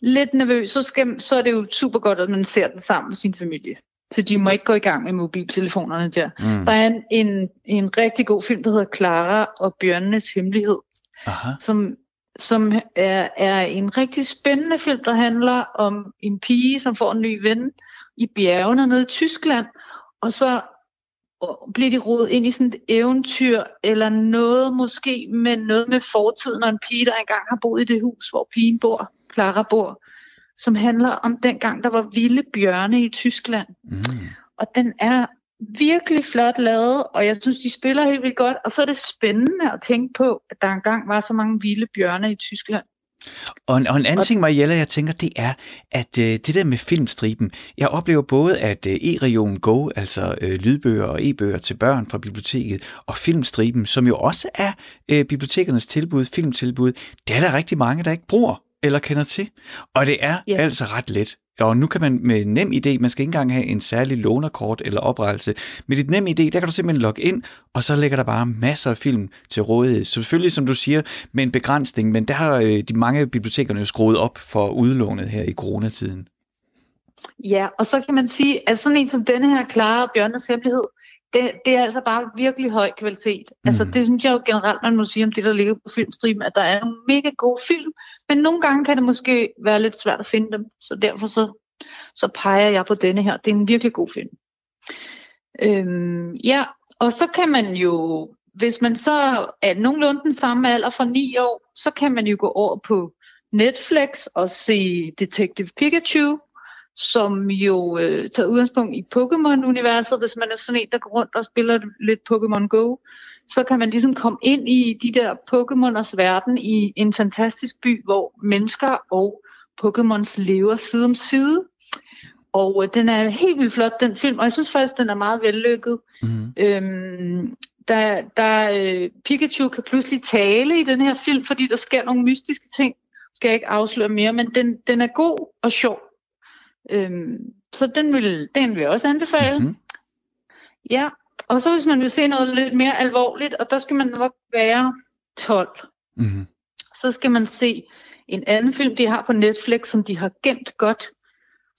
lidt nervøs, så, skal, så er det jo super godt, at man ser den sammen med sin familie. Så de må ikke gå i gang med mobiltelefonerne der. Mm. Der er en, en, en rigtig god film, der hedder Clara og Bjørnenes Hemmelighed, Aha. som, som er, er en rigtig spændende film, der handler om en pige, som får en ny ven i bjergene nede i Tyskland, og så bliver de rodet ind i sådan et eventyr, eller noget måske med noget med fortiden, og en pige, der engang har boet i det hus, hvor pigen bor, Clara bor, som handler om dengang, der var vilde bjørne i Tyskland. Mm. Og den er virkelig flot lavet, og jeg synes, de spiller helt vildt godt. Og så er det spændende at tænke på, at der engang var så mange vilde bjørne i Tyskland. Og en, og en anden Og- ting, Mariella, jeg tænker, det er, at øh, det der med filmstriben, jeg oplever både, at øh, e-region Go, altså øh, lydbøger og e-bøger til børn fra biblioteket, og filmstriben, som jo også er øh, bibliotekernes tilbud, filmtilbud, det er der rigtig mange, der ikke bruger eller kender til. Og det er Ja. altså ret let. Og nu kan man med nem idé, man skal ikke engang have en særlig lånerkort eller oprettelse. Med dit nem idé, der kan du simpelthen logge ind, og så ligger der bare masser af film til rådighed. Selvfølgelig, som du siger, med en begrænsning, men der har øh, de mange bibliotekerne jo skruet op for udlånet her i coronatiden. Ja, og så kan man sige, at sådan en som denne her klare Bjørnes Hemmelighed, det, det er altså bare virkelig høj kvalitet. Mm. Altså Mm. det synes jeg jo generelt, man må sige om det, der ligger på filmstriben, at der er nogle mega gode film, men nogle gange kan det måske være lidt svært at finde dem, så derfor så, så peger jeg på denne her. Det er en virkelig god film. Øhm, ja, og så kan man jo, hvis man så er nogenlunde den samme alder fra 9 år, så kan man jo gå over på Netflix og se Detective Pikachu, som jo øh, tager udgangspunkt i Pokémon-universet. Hvis man er sådan en, der går rundt og spiller lidt Pokémon Go, så kan man ligesom komme ind i de der Pokémoners verden i en fantastisk by, hvor mennesker og Pokémons lever side om side. Og øh, den er helt vildt flot, den film, og jeg synes faktisk, den er meget vellykket. Mm. Øhm, der, der, øh, Pikachu kan pludselig tale i den her film, fordi der sker nogle mystiske ting. Skal jeg ikke afsløre mere, men den, den er god og sjov. Øhm, så den vil, den vil jeg også anbefale. Mm-hmm. Ja, og så hvis man vil se noget lidt mere alvorligt, og der skal man nok være 12, Mm-hmm. så skal man se en anden film, de har på Netflix, som de har gemt godt,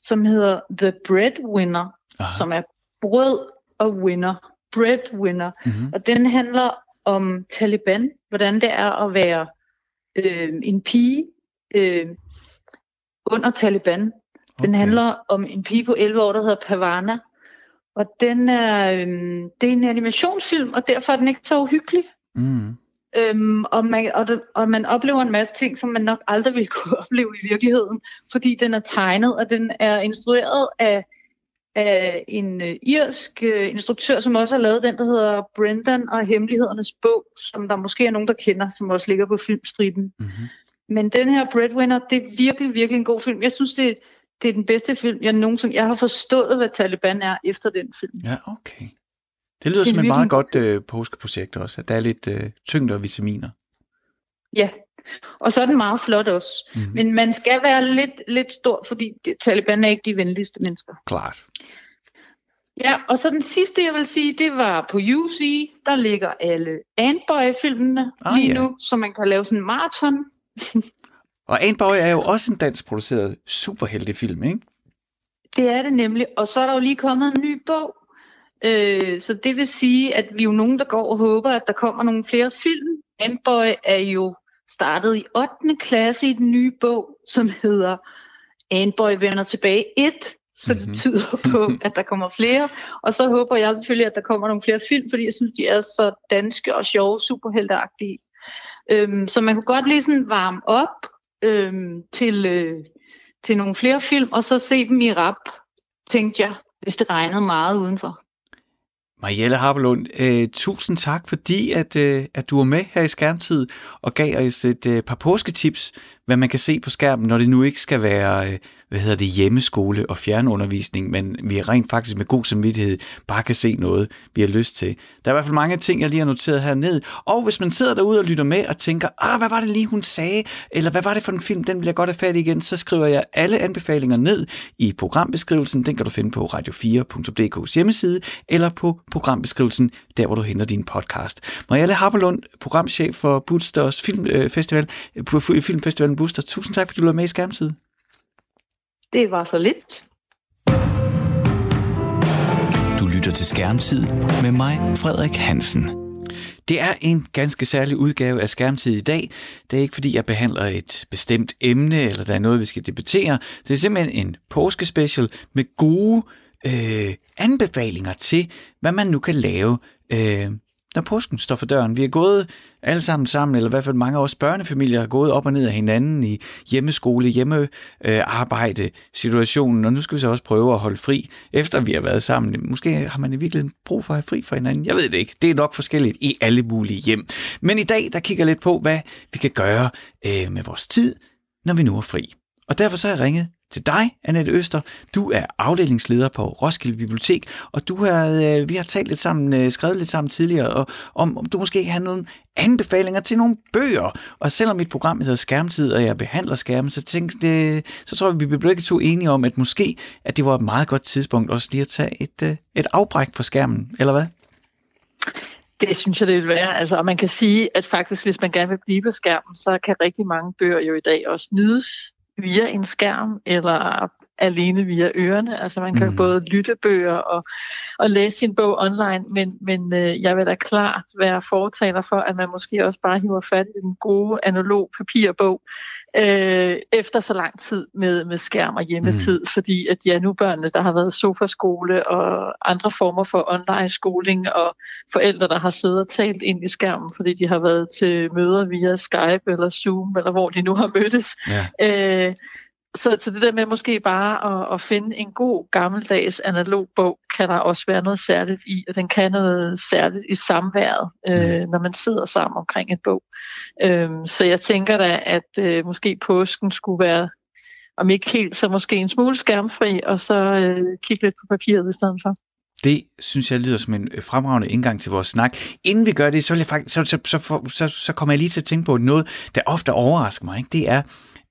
som hedder The Breadwinner, Aha. som er brød og winner. Breadwinner. Mm-hmm. Og den handler om Taliban, hvordan det er at være øh, en pige øh, under Taliban. Den okay. handler om en pige på 11 år, der hedder Pavana. Og den er, øh, det er en animationsfilm, og derfor er den ikke så uhyggelig. Mm. Øhm, og, man, og, det, og man oplever en masse ting, som man nok aldrig ville kunne opleve i virkeligheden, fordi den er tegnet, og den er instrueret af, af en uh, irsk uh, instruktør, som også har lavet den, der hedder Brendan og Hemmelighedernes bog, som der måske er nogen, der kender, som også ligger på filmstriben. Mm-hmm. Men den her Breadwinner, det er virkelig, virkelig en god film. Jeg synes, det, det er den bedste film, jeg nogensinde... Jeg har forstået, hvad Taliban er efter den film. Ja, okay. Det lyder det som et meget godt øh, påskeprojekt også, at der er lidt øh, tyngde og vitaminer. Ja, og så er den meget flot også. Mm-hmm. Men man skal være lidt, lidt stor, fordi Taliban er ikke de venligste mennesker. Klart. Ja, og så den sidste, jeg vil sige, det var på UC. Der ligger alle Antboy-filmene ah, lige ja. nu, så man kan lave sådan en maraton. og Antboy er jo også en dansk produceret superheltefilm, ikke? Det er det nemlig. Og så er der jo lige kommet en ny bog, Øh, så det vil sige, at vi er jo nogen, der går og håber, at der kommer nogle flere film. Amboy er jo startet i 8. klasse i den nye bog, som hedder Amboy vender tilbage 1, så det mm-hmm. tyder på, at der kommer flere. Og så håber jeg selvfølgelig, at der kommer nogle flere film, fordi jeg synes, de er så danske og sjove, superhelteagtige. Øhm, så man kunne godt lige sådan varme op øhm, til, øh, til nogle flere film, og så se dem i rap, tænkte jeg, hvis det regnede meget udenfor. Marielle Harpelund, øh, tusind tak, fordi at, øh, at du var med her i Skærmtid og gav os et øh, par påsketips, hvad man kan se på skærmen, når det nu ikke skal være øh, hvad hedder det, hjemmeskole og fjernundervisning, men vi rent faktisk med god samvittighed bare kan se noget, vi har lyst til. Der er i hvert fald mange ting, jeg lige har noteret her ned. Og hvis man sidder derude og lytter med og tænker, ah, hvad var det lige, hun sagde? Eller hvad var det for en film, den vil jeg godt have fat i igen, så skriver jeg alle anbefalinger ned i programbeskrivelsen. Den kan du finde på radio4.dk's hjemmeside, eller på programbeskrivelsen, der hvor du henter din podcast. Marielle Harperlund, programchef for Boosters Filmfestival, øh, på øh, Filmfestivalen Booster. Tusind tak, fordi du var med i Skærmtid. Det var så lidt. Du lytter til Skærmtid med mig, Frederik Hansen. Det er en ganske særlig udgave af Skærmtid i dag. Det er ikke fordi, jeg behandler et bestemt emne, eller der er noget, vi skal debattere. Det er simpelthen en påskespecial med gode øh, anbefalinger til, hvad man nu kan lave øh, når påsken står for døren. Vi er gået alle sammen sammen, eller i hvert fald mange af os børnefamilier er gået op og ned af hinanden i hjemmeskole, hjemmearbejde øh, situationen, og nu skal vi så også prøve at holde fri, efter vi har været sammen. Måske har man i virkeligheden brug for at have fri for hinanden. Jeg ved det ikke. Det er nok forskelligt i alle mulige hjem. Men i dag, der kigger jeg lidt på, hvad vi kan gøre øh, med vores tid, når vi nu er fri. Og derfor så har jeg ringet til dig, Annette Øster. Du er afdelingsleder på Roskilde Bibliotek, og du har, øh, vi har talt lidt sammen, øh, skrevet lidt sammen tidligere, og, om, om du måske har nogle anbefalinger til nogle bøger. Og selvom mit program hedder Skærmtid, og jeg behandler skærmen, så, tænkte, øh, så tror jeg, vi blev begge to enige om, at måske at det var et meget godt tidspunkt også lige at tage et, øh, et afbræk fra skærmen, eller hvad? Det synes jeg, det vil være. Altså, og man kan sige, at faktisk, hvis man gerne vil blive på skærmen, så kan rigtig mange bøger jo i dag også nydes via en skærm eller alene via ørerne. Altså man kan mm. både lytte bøger og, og læse sin bog online, men, men øh, jeg vil da klart være fortaler for, at man måske også bare hiver fat i den gode analog papirbog øh, efter så lang tid med, med skærm og hjemmetid, mm. fordi at ja, nu børnene, der har været sofaskole og andre former for online skoling og forældre, der har siddet og talt ind i skærmen, fordi de har været til møder via Skype eller Zoom, eller hvor de nu har mødtes. Ja. Øh, så, så det der med måske bare at, at finde en god gammeldags analog bog, kan der også være noget særligt i, og den kan noget særligt i samværet, øh, når man sidder sammen omkring en bog. Øh, så jeg tænker da, at øh, måske påsken skulle være, om ikke helt, så måske en smule skærmfri, og så øh, kigge lidt på papiret i stedet for. Det synes jeg lyder som en øh, fremragende indgang til vores snak. Inden vi gør det, så, vil jeg faktisk, så, så, så, så, så kommer jeg lige til at tænke på noget, der ofte overrasker mig. Ikke? Det er,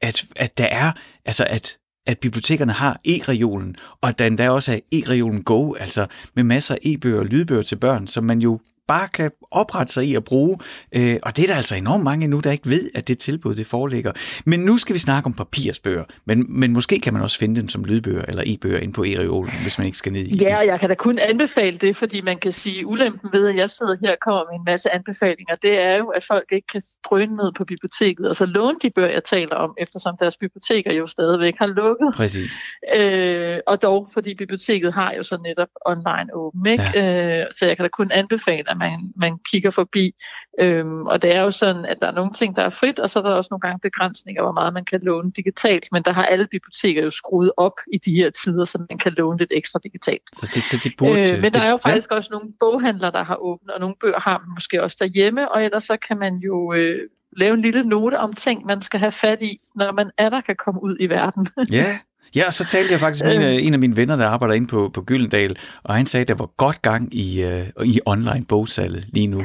at, at der er, altså at, at bibliotekerne har e-reolen, og at der endda også er e-reolen Go, altså med masser af e-bøger og lydbøger til børn, som man jo bare kan oprette sig i at bruge. Øh, og det er der altså enormt mange nu, der ikke ved, at det tilbud det foreligger. Men nu skal vi snakke om papirsbøger. Men, men måske kan man også finde dem som lydbøger eller e-bøger ind på e hvis man ikke skal ned i Ja, og jeg kan da kun anbefale det, fordi man kan sige, ulempen ved, at jeg sidder her og kommer med en masse anbefalinger, det er jo, at folk ikke kan drøne ned på biblioteket og så låne de bøger, jeg taler om, eftersom deres biblioteker jo stadigvæk har lukket. Præcis. Øh, og dog, fordi biblioteket har jo så netop online åben, ikke? Ja. Øh, så jeg kan da kun anbefale, man, man kigger forbi. Øhm, og det er jo sådan, at der er nogle ting, der er frit, og så er der også nogle gange begrænsninger, hvor meget man kan låne digitalt, men der har alle biblioteker jo skruet op i de her tider, så man kan låne lidt ekstra digitalt. Så det, så de burde, øh, men der er jo faktisk ja. også nogle boghandlere, der har åbent, og nogle bøger har man måske også derhjemme, og ellers så kan man jo øh, lave en lille note om ting, man skal have fat i, når man er der kan komme ud i verden. ja, Ja, og så talte jeg faktisk med en, en af mine venner, der arbejder inde på, på Gyldendal, og han sagde, at der var godt gang i, uh, i online bogsalget lige nu.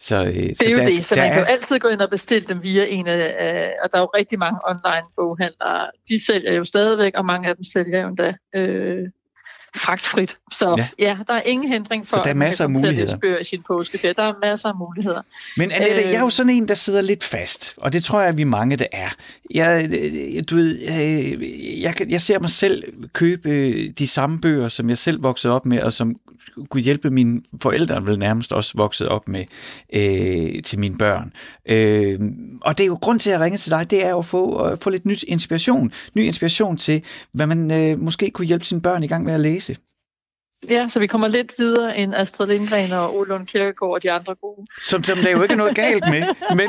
Så, uh, det er så jo der, det, så man kan jo altid gå ind og bestille dem via en af, uh, og der er jo rigtig mange online boghandlere, de sælger jo stadigvæk, og mange af dem sælger jo endda uh, fragtfrit. Så ja. ja, der er ingen hindring for, så der er masser af muligheder. at i sin påskeferie. Der er masser af muligheder. Men Annette, øh, jeg er jo sådan en, der sidder lidt fast, og det tror jeg, at vi mange, der er. Jeg, du ved, jeg, jeg ser mig selv købe de samme bøger, som jeg selv voksede op med, og som kunne hjælpe mine forældre, vel nærmest også vokset op med, øh, til mine børn. Øh, og det er jo grund til, at ringe til dig, det er jo at få, at få lidt nyt inspiration. Ny inspiration til, hvad man øh, måske kunne hjælpe sine børn i gang med at læse. Ja, så vi kommer lidt videre end Astrid Lindgren og Olund Kirkegaard og de andre gode. Som, som der jo ikke er noget galt med. Men,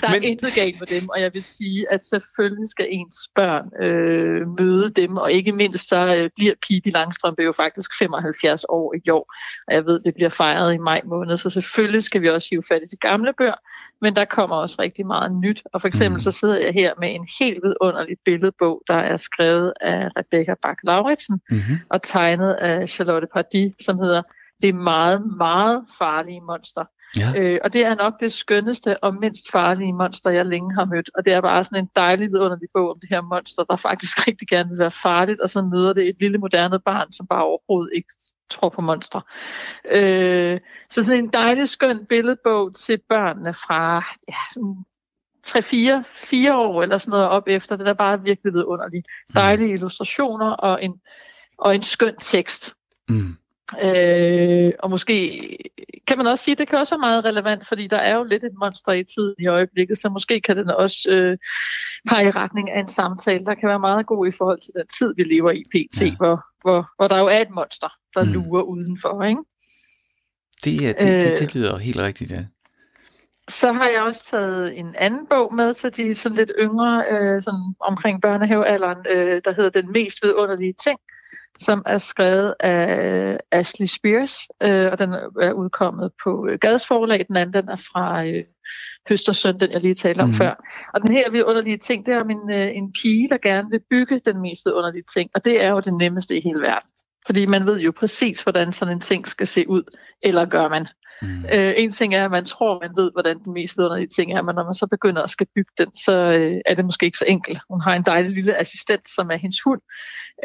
der er men... intet galt med dem, og jeg vil sige, at selvfølgelig skal ens børn øh, møde dem, og ikke mindst så øh, bliver Pippi Langstrømpe jo faktisk 75 år i år, og jeg ved, det bliver fejret i maj måned, så selvfølgelig skal vi også hive fat i de gamle bøger, men der kommer også rigtig meget nyt, og for eksempel mm. så sidder jeg her med en helt vidunderlig billedbog, der er skrevet af Rebecca bak lauritsen mm-hmm. og tegnet af Charlotte Pardi, som hedder Det meget, meget farlige monster. Ja. Øh, og det er nok det skønneste og mindst farlige monster, jeg længe har mødt. Og det er bare sådan en dejlig vidunderlig bog om det her monster, der faktisk rigtig gerne vil være farligt, og så møder det et lille moderne barn, som bare overhovedet ikke tror på monstre. Øh, så sådan en dejlig skøn billedbog til børnene fra ja, 3-4 4 år eller sådan noget op efter. Det er bare virkelig vidunderligt. Mm. Dejlige illustrationer og en, og en skøn tekst. Mm. Øh, og måske kan man også sige, at det kan også være meget relevant, fordi der er jo lidt et monster i tiden i øjeblikket, så måske kan den også øh, pege i retning af en samtale, der kan være meget god i forhold til den tid, vi lever i pt, ja. hvor, hvor, hvor der jo er et monster, der mm. lurer udenfor. Ikke? Det, ja, det, det, det øh. lyder helt rigtigt, ja. Så har jeg også taget en anden bog med til de sådan lidt yngre, øh, sådan omkring børnehavealderen, øh, der hedder Den mest vidunderlige ting, som er skrevet af Ashley Spears, øh, og den er udkommet på øh, Gads forlag. Den anden den er fra øh, Høstersøn, den jeg lige talte om mm. før. Og den her vidunderlige ting, det er om en, øh, en pige, der gerne vil bygge den mest vidunderlige ting, og det er jo det nemmeste i hele verden. Fordi man ved jo præcis, hvordan sådan en ting skal se ud, eller gør man. Mm. Øh, en ting er, at man tror, man ved, hvordan den mest vidunderlige ting er, men når man så begynder at skal bygge den, så øh, er det måske ikke så enkelt. Hun har en dejlig lille assistent, som er hendes hund,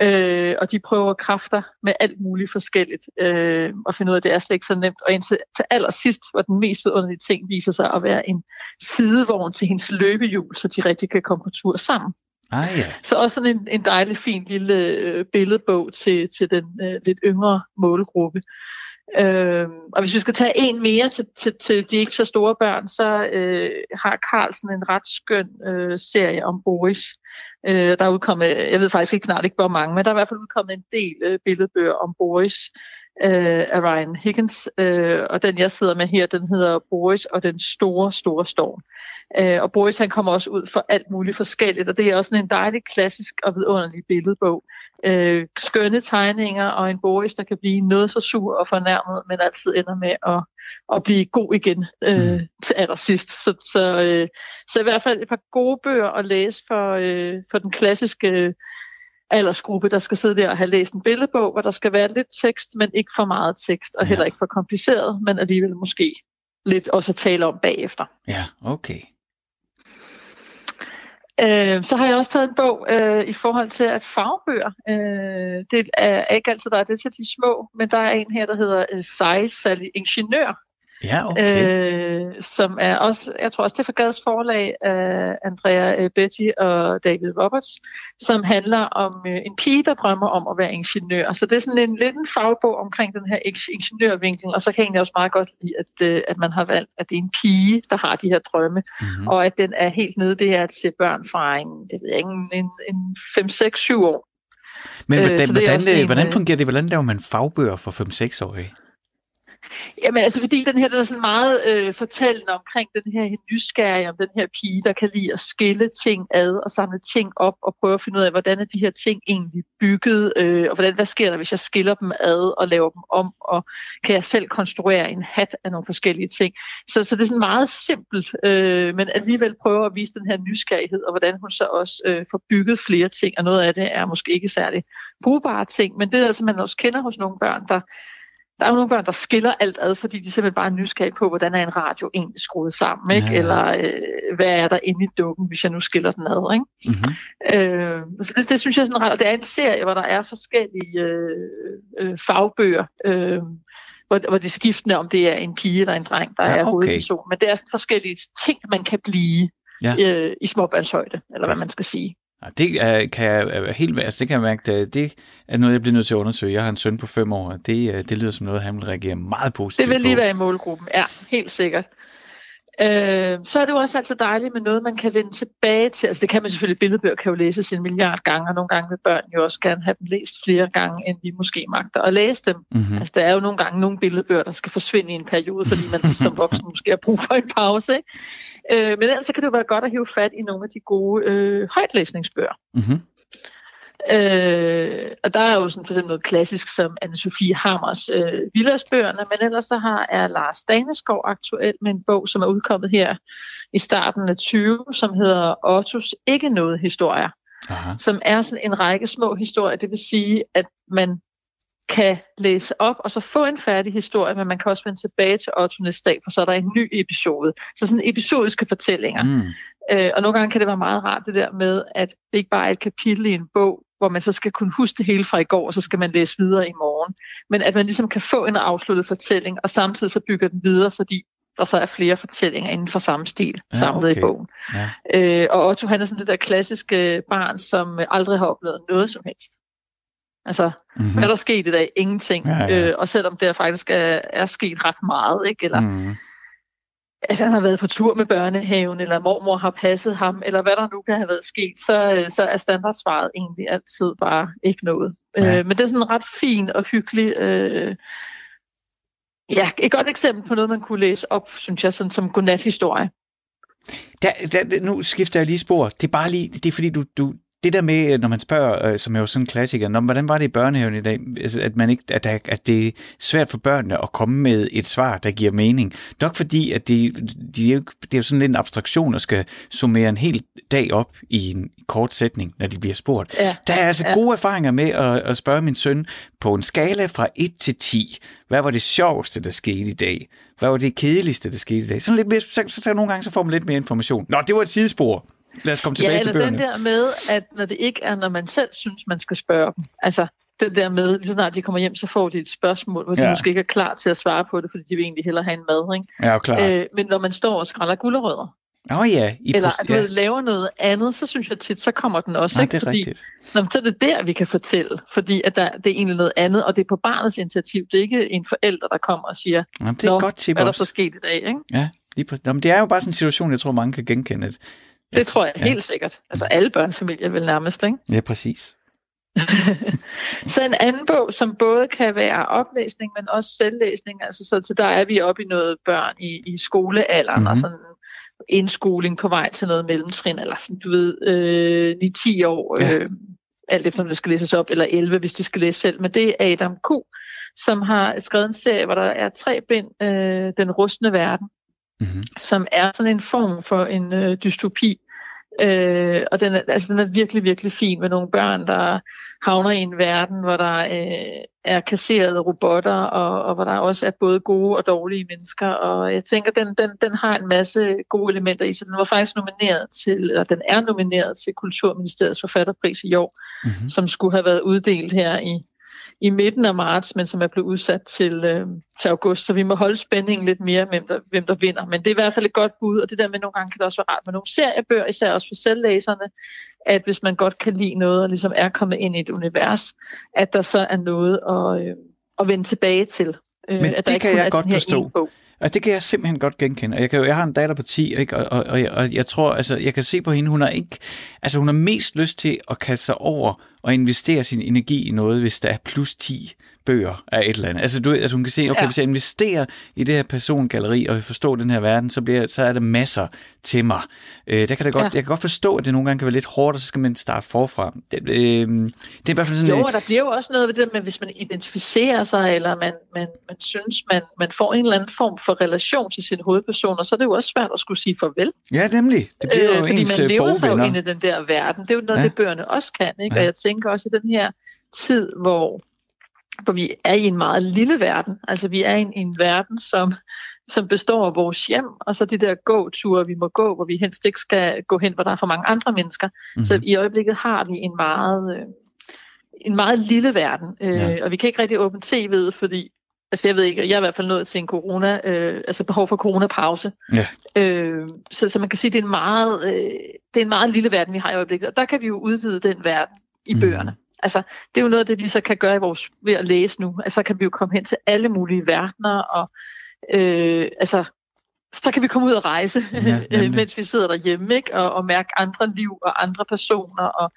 øh, og de prøver kræfter med alt muligt forskelligt, øh, og finde ud af, at det er slet ikke så nemt. Og indtil til allersidst, hvor den mest vidunderlige ting viser sig at være en sidevogn til hendes løbehjul, så de rigtig kan komme på tur sammen. Ah, ja. Så også sådan en, en dejlig, fin lille øh, billedbog til, til den øh, lidt yngre målgruppe. Øh, og hvis vi skal tage en mere til, til, til de ikke så store børn, så øh, har Carlsen en ret skøn øh, serie om Boris. Øh, der er udkommet, jeg ved faktisk ikke snart ikke hvor mange, men der er i hvert fald udkommet en del øh, billedbøger om Boris øh, af Ryan Higgins, øh, og den jeg sidder med her, den hedder Boris og den store, store storm. Øh, og Boris han kommer også ud for alt muligt forskelligt, og det er også en dejlig klassisk og vidunderlig billedbog. Øh, skønne tegninger og en Boris, der kan blive noget så sur og fornærmet, men altid ender med at, at blive god igen øh, mm. til allersidst. Så, så, øh, så i hvert fald et par gode bøger at læse for, øh, for den klassiske aldersgruppe, der skal sidde der og have læst en billedbog, hvor der skal være lidt tekst, men ikke for meget tekst, og ja. heller ikke for kompliceret, men alligevel måske lidt også at tale om bagefter. Ja, okay. Øh, så har jeg også taget en bog øh, i forhold til at fagbøger. Øh, det er ikke altid, der er det til de små, men der er en her, der hedder øh, Seje Sally Ingeniør. Ja, okay. øh, som er også, jeg tror også det er for Gads forlag af Andrea øh, Betty og David Roberts, som handler om øh, en pige, der drømmer om at være ingeniør. Så det er sådan en lidt en fagbog omkring den her ingeniørvinkel, og så kan jeg egentlig også meget godt lide, at, øh, at man har valgt, at det er en pige, der har de her drømme, mm-hmm. og at den er helt nede, det er at se børn fra en, det ved jeg ikke, en, en 5, 6, 7 år. Men hvordan, øh, hvordan, hvordan fungerer det? Hvordan laver man fagbøger for 5-6-årige? Jamen altså, fordi den her den er sådan meget øh, fortællende omkring den her nysgerrige om den her pige, der kan lide at skille ting ad og samle ting op og prøve at finde ud af, hvordan er de her ting egentlig bygget, øh, og hvordan, hvad sker der, hvis jeg skiller dem ad og laver dem om, og kan jeg selv konstruere en hat af nogle forskellige ting. Så, så det er sådan meget simpelt, øh, men alligevel prøver at vise den her nysgerrighed, og hvordan hun så også øh, får bygget flere ting, og noget af det er måske ikke særlig brugbare ting, men det er altså, man også kender hos nogle børn, der der er jo nogle børn, der skiller alt ad, fordi de simpelthen bare er nysgerrige på, hvordan er en radio egentlig skruet sammen, ikke? Ja, eller øh, hvad er der inde i dukken, hvis jeg nu skiller den ad. Ikke? Mm-hmm. Øh, så det, det synes jeg er sådan ret, og det er en serie, hvor der er forskellige øh, øh, fagbøger, øh, hvor, hvor det er skiftende, om det er en pige eller en dreng, der ja, er hovedperson, men det er sådan forskellige ting, man kan blive ja. øh, i småbørnshøjde, eller hvad man skal sige. Det er, kan jeg helt altså det kan jeg mærke, det, det er noget, jeg bliver nødt til at undersøge. Jeg har en søn på fem år, og det, øh, det lyder som noget, han vil reagere meget positivt Det vil lige på. være i målgruppen, ja, helt sikkert. Øh, så er det jo også altid dejligt med noget, man kan vende tilbage til. Altså det kan man selvfølgelig, billedbøger kan jo læses en milliard gange, og nogle gange vil børn jo også gerne have dem læst flere gange, end vi måske magter at læse dem. Mm-hmm. Altså der er jo nogle gange nogle billedbøger, der skal forsvinde i en periode, fordi man som voksen måske har brug for en pause. Ikke? Øh, men ellers så kan det jo være godt at hive fat i nogle af de gode øh, højtlæsningsbøger. Mm-hmm. Øh, og der er jo sådan for eksempel noget klassisk som Anne-Sophie Hammers øh, Villasbøgerne, men ellers så har, er Lars Daneskov aktuel med en bog, som er udkommet her i starten af 20, som hedder Ottos Ikke Noget Historier, Aha. som er sådan en række små historier. Det vil sige, at man kan læse op og så få en færdig historie, men man kan også vende tilbage til Otto næste dag, for så er der en ny episode. Så sådan episodiske fortællinger. Mm. Øh, og nogle gange kan det være meget rart det der med, at det ikke bare er et kapitel i en bog, hvor man så skal kunne huske det hele fra i går, og så skal man læse videre i morgen. Men at man ligesom kan få en afsluttet fortælling, og samtidig så bygger den videre, fordi der så er flere fortællinger inden for samme stil ja, samlet okay. i bogen. Ja. Øh, og Otto han er sådan det der klassiske barn, som aldrig har oplevet noget som helst. Altså, mm-hmm. hvad er der sket i dag? Ingenting. Ja, ja. Øh, og selvom der faktisk er, er sket ret meget, ikke? Eller, mm. at han har været på tur med børnehaven, eller mormor har passet ham, eller hvad der nu kan have været sket, så, så er standardsvaret egentlig altid bare ikke noget. Ja. Øh, men det er sådan en ret fin og hyggelig... Øh, ja, et godt eksempel på noget, man kunne læse op, synes jeg, sådan som godnat-historie. Der, der, nu skifter jeg lige spor. Det er bare lige, det er fordi, du, du, det der med, når man spørger, øh, som er jo sådan en klassiker, når, hvordan var det i børnehaven i dag, altså, at, man ikke, at, at det er svært for børnene at komme med et svar, der giver mening. Nok fordi, at det, de er jo, det er jo sådan lidt en abstraktion, at skal summere en hel dag op i en kort sætning, når de bliver spurgt. Ja. Der er altså ja. gode erfaringer med at, at spørge min søn på en skala fra 1 til 10. Hvad var det sjoveste, der skete i dag? Hvad var det kedeligste, der skete i dag? Sådan lidt mere, så, så, så nogle gange så får man lidt mere information. Nå, det var et sidespor. Lad os komme tilbage ja, til bøgerne. den der med, at når det ikke er, når man selv synes, man skal spørge dem. Altså, den der med, lige så snart de kommer hjem, så får de et spørgsmål, hvor de ja. måske ikke er klar til at svare på det, fordi de vil egentlig hellere have en mad. Ikke? Ja, klart. Øh, men når man står og skræller gulerødder, Åh oh, ja. I Eller at du ja. laver noget andet, så synes jeg tit, så kommer den også. Nej, ikke? det er fordi, rigtigt. Når, så er det der, vi kan fortælle, fordi at der, det er egentlig noget andet, og det er på barnets initiativ. Det er ikke en forælder, der kommer og siger, Jamen, det er godt tip hvad er der så sket i dag? Ikke? Ja, lige på, Jamen, det er jo bare sådan en situation, jeg tror, mange kan genkende. At det tror jeg ja. helt sikkert. Altså alle børnefamilier vil nærmest, ikke? Ja, præcis. så en anden bog, som både kan være oplæsning, men også selvlæsning, altså så, så der er vi oppe i noget børn i, i skolealderen, mm-hmm. og sådan indskoling på vej til noget mellemtrin, eller sådan, du ved, øh, 9-10 år, ja. øh, alt efter om det skal læses op, eller 11, hvis de skal læse selv, men det er Adam Q., som har skrevet en serie, hvor der er tre bind, øh, Den rustne verden, mm-hmm. som er sådan en form for en øh, dystopi. Øh, og den er, altså, den er virkelig, virkelig fin med nogle børn, der havner i en verden, hvor der øh, er kasserede robotter, og, og hvor der også er både gode og dårlige mennesker. Og jeg tænker, den, den, den har en masse gode elementer i sig. Den var faktisk nomineret til, eller den er nomineret til Kulturministeriets forfatterpris i år, mm-hmm. som skulle have været uddelt her i, i midten af marts, men som er blevet udsat til, øh, til august. Så vi må holde spændingen lidt mere, hvem der, hvem der vinder. Men det er i hvert fald et godt bud, og det der med nogle gange kan det også være rart med nogle seriebøger, især også for selvlæserne, at hvis man godt kan lide noget, og ligesom er kommet ind i et univers, at der så er noget at, øh, at vende tilbage til. Øh, Men at det der kan jeg godt forstå. Og det kan jeg simpelthen godt genkende. Og jeg, kan jo, jeg har en datter på 10, ikke? Og, og, og, jeg, og jeg tror, altså, jeg kan se på hende, hun har ikke, altså hun har mest lyst til at kaste sig over og investere sin energi i noget, hvis der er plus 10 bøger af et eller andet. Altså, du, at hun kan se, okay, ja. hvis jeg investerer i det her persongalleri, og forstår den her verden, så, bliver, så er der masser til mig. Øh, der kan det godt, ja. Jeg kan godt forstå, at det nogle gange kan være lidt hårdt, og så skal man starte forfra. Det, øh, det er i hvert fald sådan... Jo, og der bliver jo også noget ved det, med, hvis man identificerer sig, eller man, man, man synes, man, man får en eller anden form for relation til sine hovedpersoner, så er det jo også svært at skulle sige farvel. Ja, nemlig. Det bliver jo øh, fordi ens man lever bogvenner. sig jo ind i den der verden. Det er jo noget, ja. det bøgerne også kan. Ikke? Ja. Og jeg tænker også i den her tid, hvor hvor vi er i en meget lille verden. Altså vi er i en, en verden, som, som består af vores hjem, og så de der gåture, vi må gå, hvor vi helst ikke skal gå hen, hvor der er for mange andre mennesker. Mm-hmm. Så i øjeblikket har vi en meget, øh, en meget lille verden, øh, ja. og vi kan ikke rigtig åbne tv'et, fordi Altså jeg ved ikke, jeg er i hvert fald nået til en corona, øh, altså behov for coronapause. Ja. Øh, så, så man kan sige, at det er, en meget, øh, det er en meget lille verden, vi har i øjeblikket. Og der kan vi jo udvide den verden i mm. bøgerne. Altså, det er jo noget af det, vi så kan gøre i vores, ved at læse nu. Altså, så kan vi jo komme hen til alle mulige verdener, og øh, altså, så kan vi komme ud og rejse, ja, mens vi sidder derhjemme, ikke? Og, og mærke andre liv og andre personer. Og,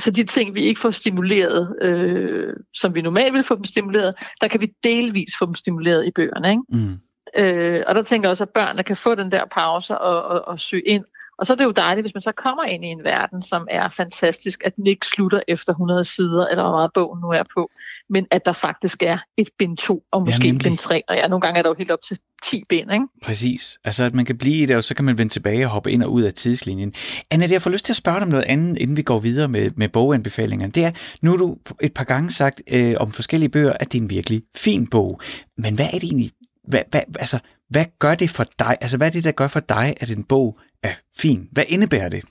så de ting, vi ikke får stimuleret, øh, som vi normalt vil få dem stimuleret, der kan vi delvis få dem stimuleret i bøgerne. Ikke? Mm. Øh, og der tænker jeg også, at børnene kan få den der pause og, og, og søge ind og så er det jo dejligt, hvis man så kommer ind i en verden, som er fantastisk, at den ikke slutter efter 100 sider, eller hvor meget bogen nu er på, men at der faktisk er et bind 2, og måske ja, bind 3, og ja, nogle gange er der jo helt op til 10 bind, ikke? Præcis. Altså, at man kan blive i det, og så kan man vende tilbage og hoppe ind og ud af tidslinjen. Anna, jeg får lyst til at spørge dig om noget andet, inden vi går videre med, med boganbefalingerne. Det er, nu har du et par gange sagt øh, om forskellige bøger, at det er en virkelig fin bog. Men hvad er det egentlig, hvad, hvad, altså, hvad gør det for dig? Altså, hvad er det, der gør for dig, at en bog er fin? Hvad indebærer det?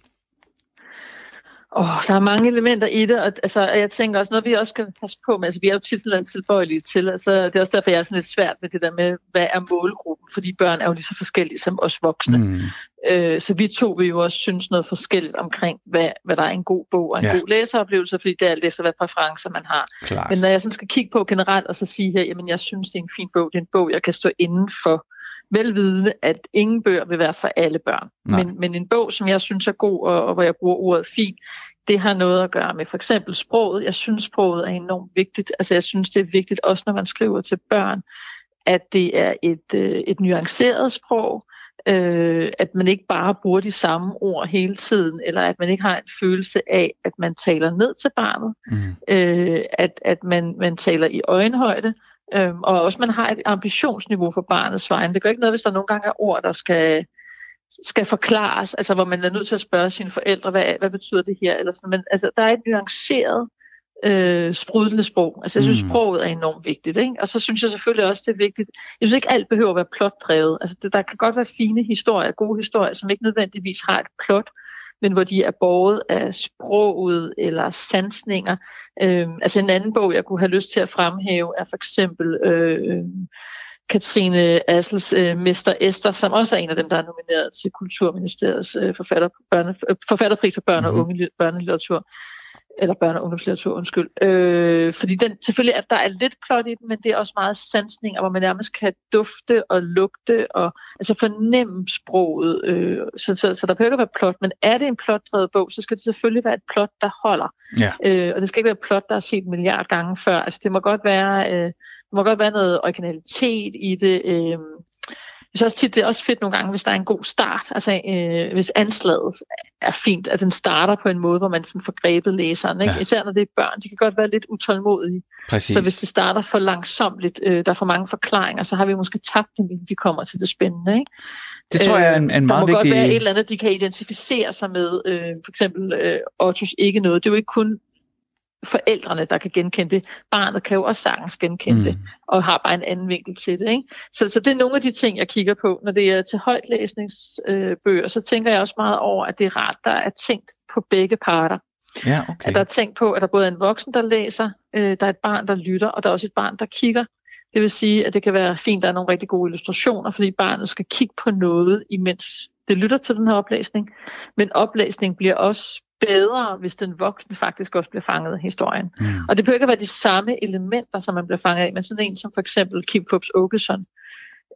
Oh, der er mange elementer i det, og altså, jeg tænker også, noget vi også skal passe på med, altså vi er jo tit sådan tilbøjelige til, altså, det er også derfor, jeg er sådan lidt svært med det der med, hvad er målgruppen, fordi børn er jo lige så forskellige som os voksne. Mm. Øh, så vi to vil jo også synes noget forskelligt omkring, hvad, hvad der er en god bog og en ja. god læseoplevelse, fordi det er alt efter, hvad præferencer man har. Klart. Men når jeg sådan skal kigge på generelt og så sige her, jamen jeg synes, det er en fin bog, det er en bog, jeg kan stå inden for, velvidende, at ingen bøger vil være for alle børn. Men, men en bog, som jeg synes er god, og, og hvor jeg bruger ordet fin, det har noget at gøre med for eksempel sproget. Jeg synes, sproget er enormt vigtigt. Altså jeg synes, det er vigtigt også, når man skriver til børn, at det er et, øh, et nuanceret sprog, øh, at man ikke bare bruger de samme ord hele tiden, eller at man ikke har en følelse af, at man taler ned til barnet, mm. øh, at, at man, man taler i øjenhøjde, Øhm, og også man har et ambitionsniveau for barnets vejen. Det gør ikke noget, hvis der nogle gange er ord, der skal, skal forklares, altså hvor man er nødt til at spørge sine forældre, hvad, hvad betyder det her? Eller sådan. Men altså, der er et nuanceret øh, sprudlende sprog. Altså jeg synes, mm. sproget er enormt vigtigt. Ikke? Og så synes jeg selvfølgelig også, det er vigtigt. Jeg synes ikke, alt behøver at være plotdrevet. Altså det, der kan godt være fine historier, gode historier, som ikke nødvendigvis har et plot, men hvor de er båret af sproget eller sansninger. Øh, altså en anden bog, jeg kunne have lyst til at fremhæve, er for eksempel øh, Katrine Assels øh, Mester Esther, som også er en af dem, der er nomineret til Kulturministeriets øh, forfatter, børne, øh, forfatterpris for børne- og mhm. unge børnelitteratur eller børne- og ungdomslitteratur, undskyld. Øh, fordi den, selvfølgelig, at der er lidt plot i den, men det er også meget sansning, hvor man nærmest kan dufte og lugte og altså fornemme sproget. Øh, så, så, så der behøver ikke være plot, men er det en plotdrevet bog, så skal det selvfølgelig være et plot, der holder. Ja. Øh, og det skal ikke være et plot, der er set en milliard gange før. Altså det må godt være, øh, det må godt være noget originalitet i det. Øh, synes også tit, det er også fedt nogle gange, hvis der er en god start. Altså øh, hvis anslaget er fint, at den starter på en måde, hvor man sådan får grebet læseren. Ikke? Ja. Især når det er børn, de kan godt være lidt utålmodige. Præcis. Så hvis det starter for langsomt, øh, der er for mange forklaringer, så har vi måske tabt dem, inden de kommer til det spændende. Ikke? Det tror jeg er en, en meget vigtig... Der må vigtig... godt være et eller andet, de kan identificere sig med. Øh, for eksempel øh, Ottos ikke noget. Det er jo ikke kun forældrene, der kan genkende det. Barnet kan jo også sagtens genkende mm. det, og har bare en anden vinkel til det. Ikke? Så, så det er nogle af de ting, jeg kigger på. Når det er til højtlæsningsbøger, øh, så tænker jeg også meget over, at det er rart, der er tænkt på begge parter. Ja, okay. At der er tænkt på, at der både er en voksen, der læser, øh, der er et barn, der lytter, og der er også et barn, der kigger. Det vil sige, at det kan være fint, at der er nogle rigtig gode illustrationer, fordi barnet skal kigge på noget, imens det lytter til den her oplæsning. Men oplæsning bliver også bedre, hvis den voksne faktisk også bliver fanget af historien. Mm. Og det behøver ikke være de samme elementer, som man bliver fanget af, men sådan en som for eksempel Kim Fubs Åkesson,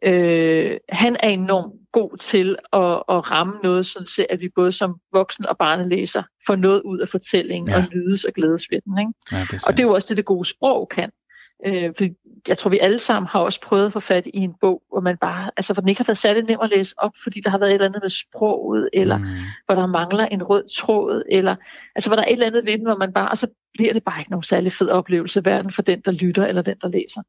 øh, han er enormt god til at, at ramme noget, sådan at vi både som voksen og barnelæser får noget ud af fortællingen ja. og nydes og glædes ved den. Ikke? Ja, det og det er jo også det, det gode sprog kan. Øh, fordi jeg tror, vi alle sammen har også prøvet at få fat i en bog, hvor man bare, altså hvor den ikke har været særlig nem at læse op, fordi der har været et eller andet med sproget, eller mm. hvor der mangler en rød tråd, eller altså hvor der er et eller andet ved den, hvor man bare, og så bliver det bare ikke nogen særlig fed oplevelse, hverken for den, der lytter, eller den, der læser.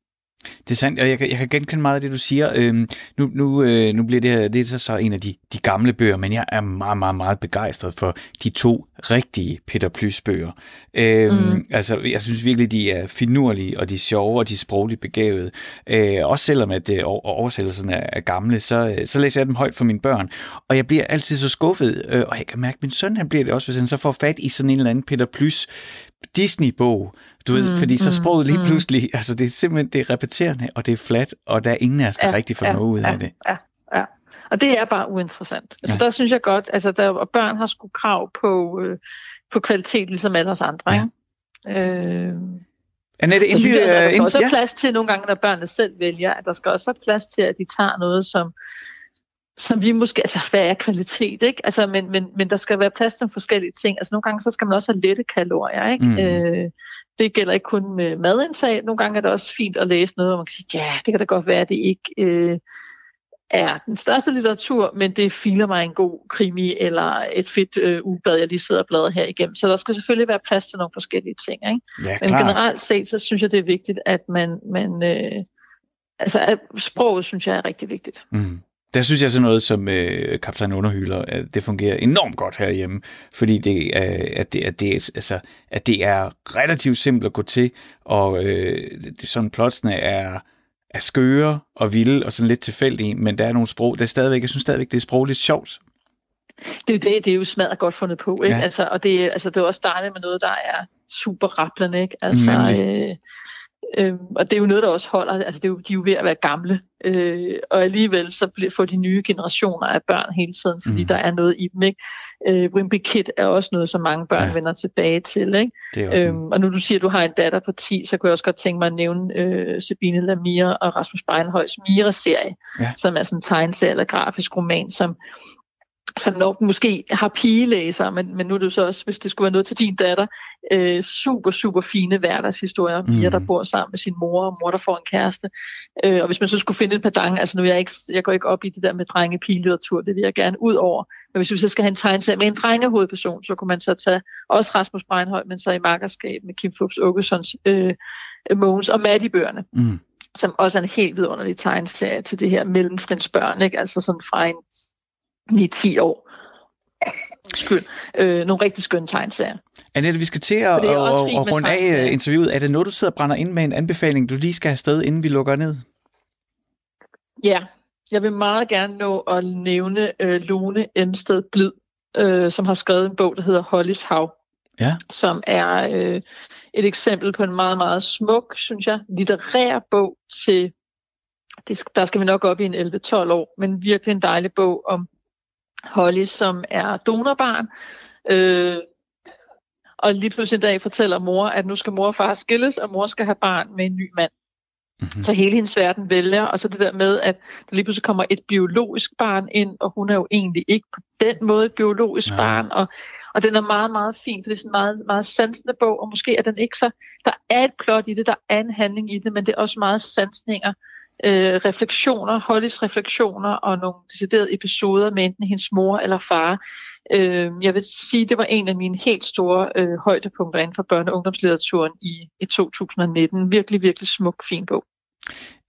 Det er sandt, og jeg, jeg kan genkende meget af det, du siger. Øhm, nu, nu, øh, nu bliver det her det er så, så en af de, de gamle bøger, men jeg er meget, meget, meget begejstret for de to rigtige Peter Plys bøger. Øhm, mm. Altså, jeg synes virkelig, de er finurlige, og de er sjove, og de er sprogligt begavede. Øh, også selvom at øh, oversættelserne er gamle, så, øh, så læser jeg dem højt for mine børn. Og jeg bliver altid så skuffet, øh, og jeg kan mærke, at min søn han bliver det også, hvis han så får fat i sådan en eller anden Peter Plys Disney-bog, du ved, mm, fordi så mm, sproget lige mm. pludselig, altså det er simpelthen, det er repeterende, og det er flat, og der er ingen af os, der ja, rigtig får ja, noget ud ja, af det. Ja, ja. Og det er bare uinteressant. Altså ja. der synes jeg godt, altså der, og børn har sgu krav på, øh, på kvalitet, ligesom alle os andre. Ja. Ikke? Øh, Annette, så synes jeg, altså, der skal også være plads til nogle gange, når børnene selv vælger, at der skal også være plads til, at de tager noget, som, som vi måske, altså hvad er kvalitet, ikke? Altså, men, men, men der skal være plads til forskellige ting. Altså nogle gange, så skal man også have lette kalorier, ikke? Mm. Øh, det gælder ikke kun med madindtag. Nogle gange er det også fint at læse noget, hvor man kan sige, ja, det kan da godt være, at det ikke øh, er den største litteratur, men det filer mig en god krimi eller et fedt øh, ugeblad, jeg lige sidder og bladrer her igennem. Så der skal selvfølgelig være plads til nogle forskellige ting. Ikke? Ja, men generelt set, så synes jeg, det er vigtigt, at man, man øh, altså at sproget synes jeg er rigtig vigtigt. Mm der synes jeg så noget som øh, kaptajn Underhylder, at det fungerer enormt godt herhjemme, fordi det, øh, at, det, at, det, altså, at det er relativt simpelt at gå til, og øh, det, sådan plotsene er, er skøre og vilde og sådan lidt tilfældige, men der er nogle sprog, der er stadigvæk, jeg synes stadigvæk, det er sprogligt sjovt. Det er det, det er jo smadret godt fundet på, ikke? Ja. Altså, og det, altså, det er også dejligt med noget, der er super rapplende, ikke? Altså, øh, Øhm, og det er jo noget, der også holder, altså det er jo, de er jo ved at være gamle, øh, og alligevel så får de nye generationer af børn hele tiden, fordi mm. der er noget i dem. Ikke? Øh, Wimpy Kid er også noget, som mange børn ja. vender tilbage til. Ikke? Det er øhm, og nu du siger, at du har en datter på 10, så kunne jeg også godt tænke mig at nævne øh, Sabine Lamir og Rasmus Beinhøjs Mira-serie, ja. som er sådan en tegneserie eller grafisk roman, som som nok måske har pigelæser, men, men nu er det jo så også, hvis det skulle være noget til din datter, øh, super, super fine hverdagshistorier. Mm. Mia, der bor sammen med sin mor, og mor, der får en kæreste. Øh, og hvis man så skulle finde en par dange, altså nu er jeg ikke, jeg går ikke op i det der med drenge pigelitteratur, det vil jeg gerne ud over. Men hvis vi så skal have en tegneserie med en drengehovedperson, så kunne man så tage også Rasmus Breinhøj, men så i markerskab med Kim Fufs Åkessons øh, Mogens og Maddie-bøgerne. Mm som også er en helt vidunderlig tegneserie til det her mellemtrinsbørn, ikke? altså sådan fra en 9-10 år. Skyld. Øh, nogle rigtig skønne tegneserier. Annette, vi skal til at, at, at runde af øh, interviewet. Er det noget, du sidder og brænder ind med en anbefaling, du lige skal have sted, inden vi lukker ned? Ja, jeg vil meget gerne nå at nævne øh, Lone Emsted Blid, øh, som har skrevet en bog, der hedder Hollys Hav. Ja. Som er øh, et eksempel på en meget, meget smuk, synes jeg, litterær bog til, det, der skal vi nok op i en 11-12 år, men virkelig en dejlig bog om Holly, som er donorbarn. Øh, og lige pludselig en dag fortæller mor, at nu skal mor og far skilles, og mor skal have barn med en ny mand. Mm-hmm. Så hele hendes verden vælger, og så det der med, at der lige pludselig kommer et biologisk barn ind, og hun er jo egentlig ikke på den måde et biologisk Nej. barn, og, og den er meget, meget fin, for det er sådan en meget, meget sansende bog, og måske er den ikke så, der er et plot i det, der er en handling i det, men det er også meget sansninger, øh, refleksioner, Hollys refleksioner og nogle deciderede episoder med enten hendes mor eller far. Øh, jeg vil sige, det var en af mine helt store øh, højdepunkter inden for børne- og ungdomslitteraturen i, i 2019. Virkelig, virkelig smuk, fin bog.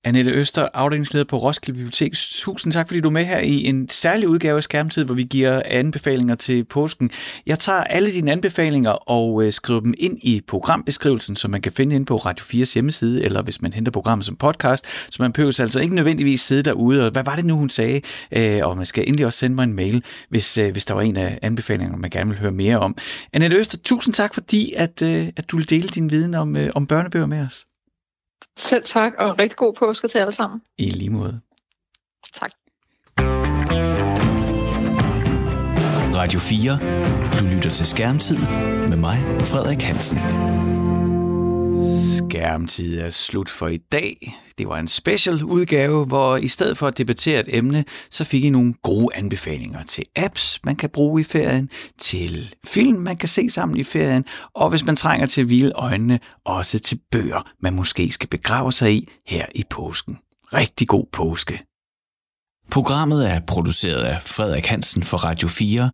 Annette Øster, afdelingsleder på Roskilde Bibliotek. Tusind tak, fordi du er med her i en særlig udgave af Skærmtid, hvor vi giver anbefalinger til påsken. Jeg tager alle dine anbefalinger og øh, skriver dem ind i programbeskrivelsen, som man kan finde ind på Radio 4's hjemmeside, eller hvis man henter programmet som podcast, så man behøver altså ikke nødvendigvis sidde derude. Og hvad var det nu, hun sagde? Øh, og man skal endelig også sende mig en mail, hvis, øh, hvis der var en af anbefalingerne, man gerne vil høre mere om. Annette Øster, tusind tak, fordi at, øh, at du vil dele din viden om, øh, om børnebøger med os. Selv tak, og rigtig god påske til alle sammen. I lige måde. Tak. Radio 4. Du lytter til Skærmtid med mig, Frederik Hansen. Skærmtid er slut for i dag. Det var en special udgave, hvor i stedet for at debattere et emne, så fik I nogle gode anbefalinger til apps, man kan bruge i ferien, til film, man kan se sammen i ferien, og hvis man trænger til at hvile øjnene, også til bøger, man måske skal begrave sig i her i påsken. Rigtig god påske. Programmet er produceret af Frederik Hansen for Radio 4